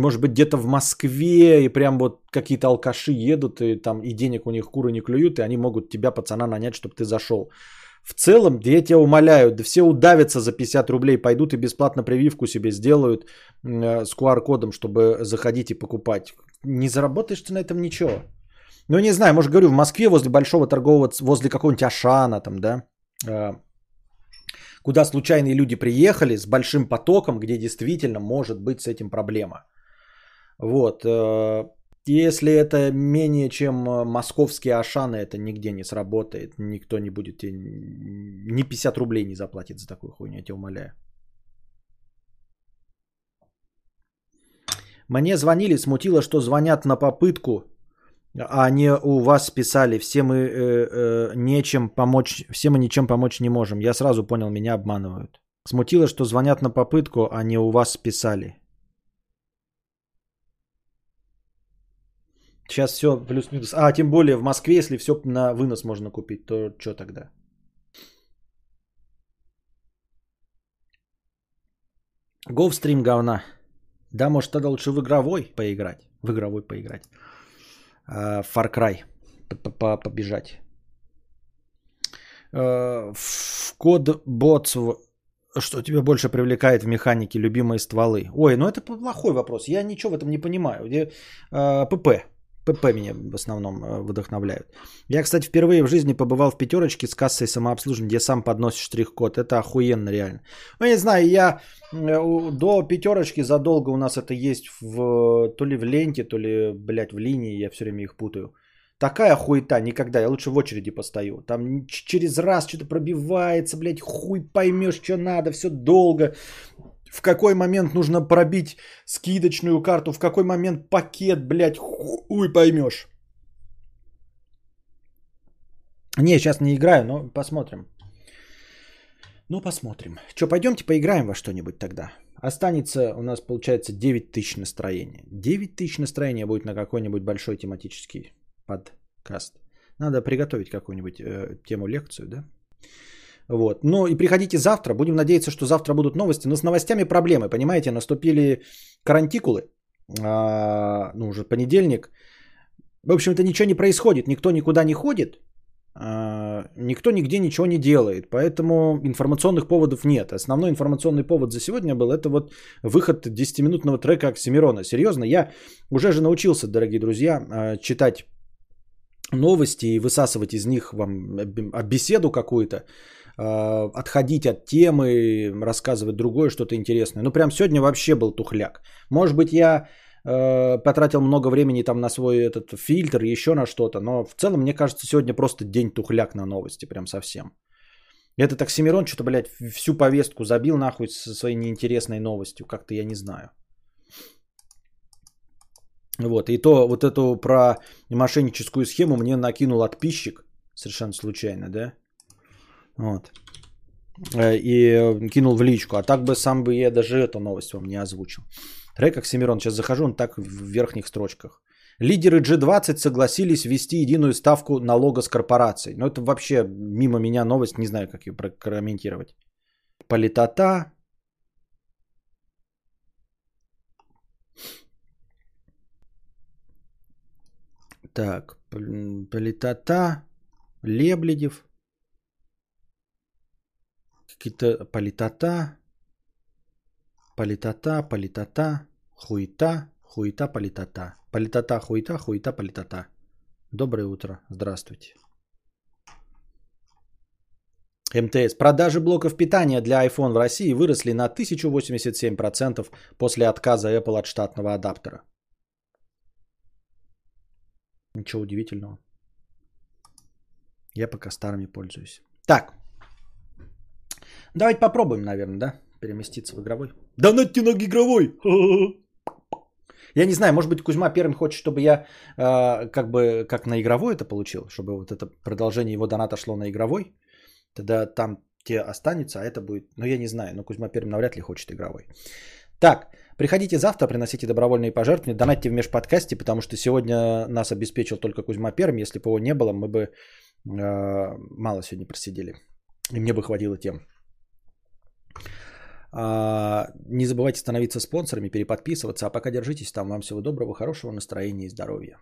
может быть, где-то в Москве, и прям вот какие-то алкаши едут, и там и денег у них куры не клюют, и они могут тебя, пацана, нанять, чтобы ты зашел. В целом, я тебя умоляю, да все удавятся за 50 рублей, пойдут и бесплатно прививку себе сделают э, с QR-кодом, чтобы заходить и покупать. Не заработаешь ты на этом ничего. Ну, не знаю, может, говорю, в Москве возле большого торгового, возле какого-нибудь Ашана там, да, э, куда случайные люди приехали с большим потоком, где действительно может быть с этим проблема. Вот. Э, если это менее чем московские Ашаны, это нигде не сработает. Никто не будет, ни 50 рублей не заплатит за такую хуйню, я тебя умоляю. Мне звонили, смутило, что звонят на попытку, а не у вас писали. Все мы э, э, нечем помочь, все мы ничем помочь не можем. Я сразу понял, меня обманывают. Смутило, что звонят на попытку, а не у вас писали. Сейчас все плюс-минус. А, тем более в Москве, если все на вынос можно купить, то что тогда? Go в стрим говна. Да, может, тогда лучше в игровой поиграть. В игровой поиграть. А, Far Cry. Побежать. А, в код ботс что тебя больше привлекает в механике любимые стволы? Ой, ну это плохой вопрос. Я ничего в этом не понимаю. ПП. ПП меня в основном э, вдохновляют. Я, кстати, впервые в жизни побывал в пятерочке с кассой самообслуживания, где сам подносишь штрих-код. Это охуенно реально. Ну, не знаю, я э, до пятерочки задолго у нас это есть в, то ли в ленте, то ли, блядь, в линии. Я все время их путаю. Такая хуета никогда. Я лучше в очереди постою. Там через раз что-то пробивается, блядь, хуй поймешь, что надо. Все долго в какой момент нужно пробить скидочную карту, в какой момент пакет, блядь, хуй поймешь. Не, сейчас не играю, но посмотрим. Ну, посмотрим. Что, пойдемте поиграем во что-нибудь тогда. Останется у нас, получается, 9 тысяч настроения. 9 тысяч настроения будет на какой-нибудь большой тематический подкаст. Надо приготовить какую-нибудь э, тему лекцию, да? Вот. Ну и приходите завтра. Будем надеяться, что завтра будут новости. Но с новостями проблемы, понимаете? Наступили карантикулы. А, ну, уже понедельник. В общем-то, ничего не происходит. Никто никуда не ходит. А, никто нигде ничего не делает. Поэтому информационных поводов нет. Основной информационный повод за сегодня был это вот выход 10-минутного трека Оксимирона. Серьезно, я уже же научился, дорогие друзья, а, читать новости и высасывать из них вам беседу какую-то. Э, отходить от темы, рассказывать другое что-то интересное. Ну, прям сегодня вообще был тухляк. Может быть, я э, потратил много времени там на свой этот фильтр, еще на что-то, но в целом, мне кажется, сегодня просто день тухляк на новости, прям совсем. Этот Оксимирон что-то, блядь, всю повестку забил нахуй со своей неинтересной новостью, как-то я не знаю. Вот, и то вот эту про мошенническую схему мне накинул подписчик, совершенно случайно, да? Вот. Э, и кинул в личку. А так бы сам бы я даже эту новость вам не озвучил. Трек Оксимирон. Сейчас захожу, он так в верхних строчках. Лидеры G20 согласились ввести единую ставку налога с корпорацией. Но ну, это вообще мимо меня новость, не знаю, как ее прокомментировать. Политота. Так, политота, Лебледев, какие-то политота, политота, политота, хуета, хуета, политота. Политота, хуета, хуета, политота. Доброе утро, здравствуйте. МТС. Продажи блоков питания для iPhone в России выросли на 1087% после отказа Apple от штатного адаптера. Ничего удивительного. Я пока старыми пользуюсь. Так, Давайте попробуем, наверное, да? Переместиться в игровой. Донатьте на игровой! Я не знаю, может быть, Кузьма первым хочет, чтобы я э, как бы как на игровой это получил, чтобы вот это продолжение его доната шло на игровой. Тогда там те останется, а это будет... Ну, я не знаю, но Кузьма первым навряд ли хочет игровой. Так, приходите завтра, приносите добровольные пожертвования, донатьте в межподкасте, потому что сегодня нас обеспечил только Кузьма первым. Если бы его не было, мы бы э, мало сегодня просидели. И мне бы хватило тем. А, не забывайте становиться спонсорами, переподписываться. А пока держитесь там. Вам всего доброго, хорошего настроения и здоровья.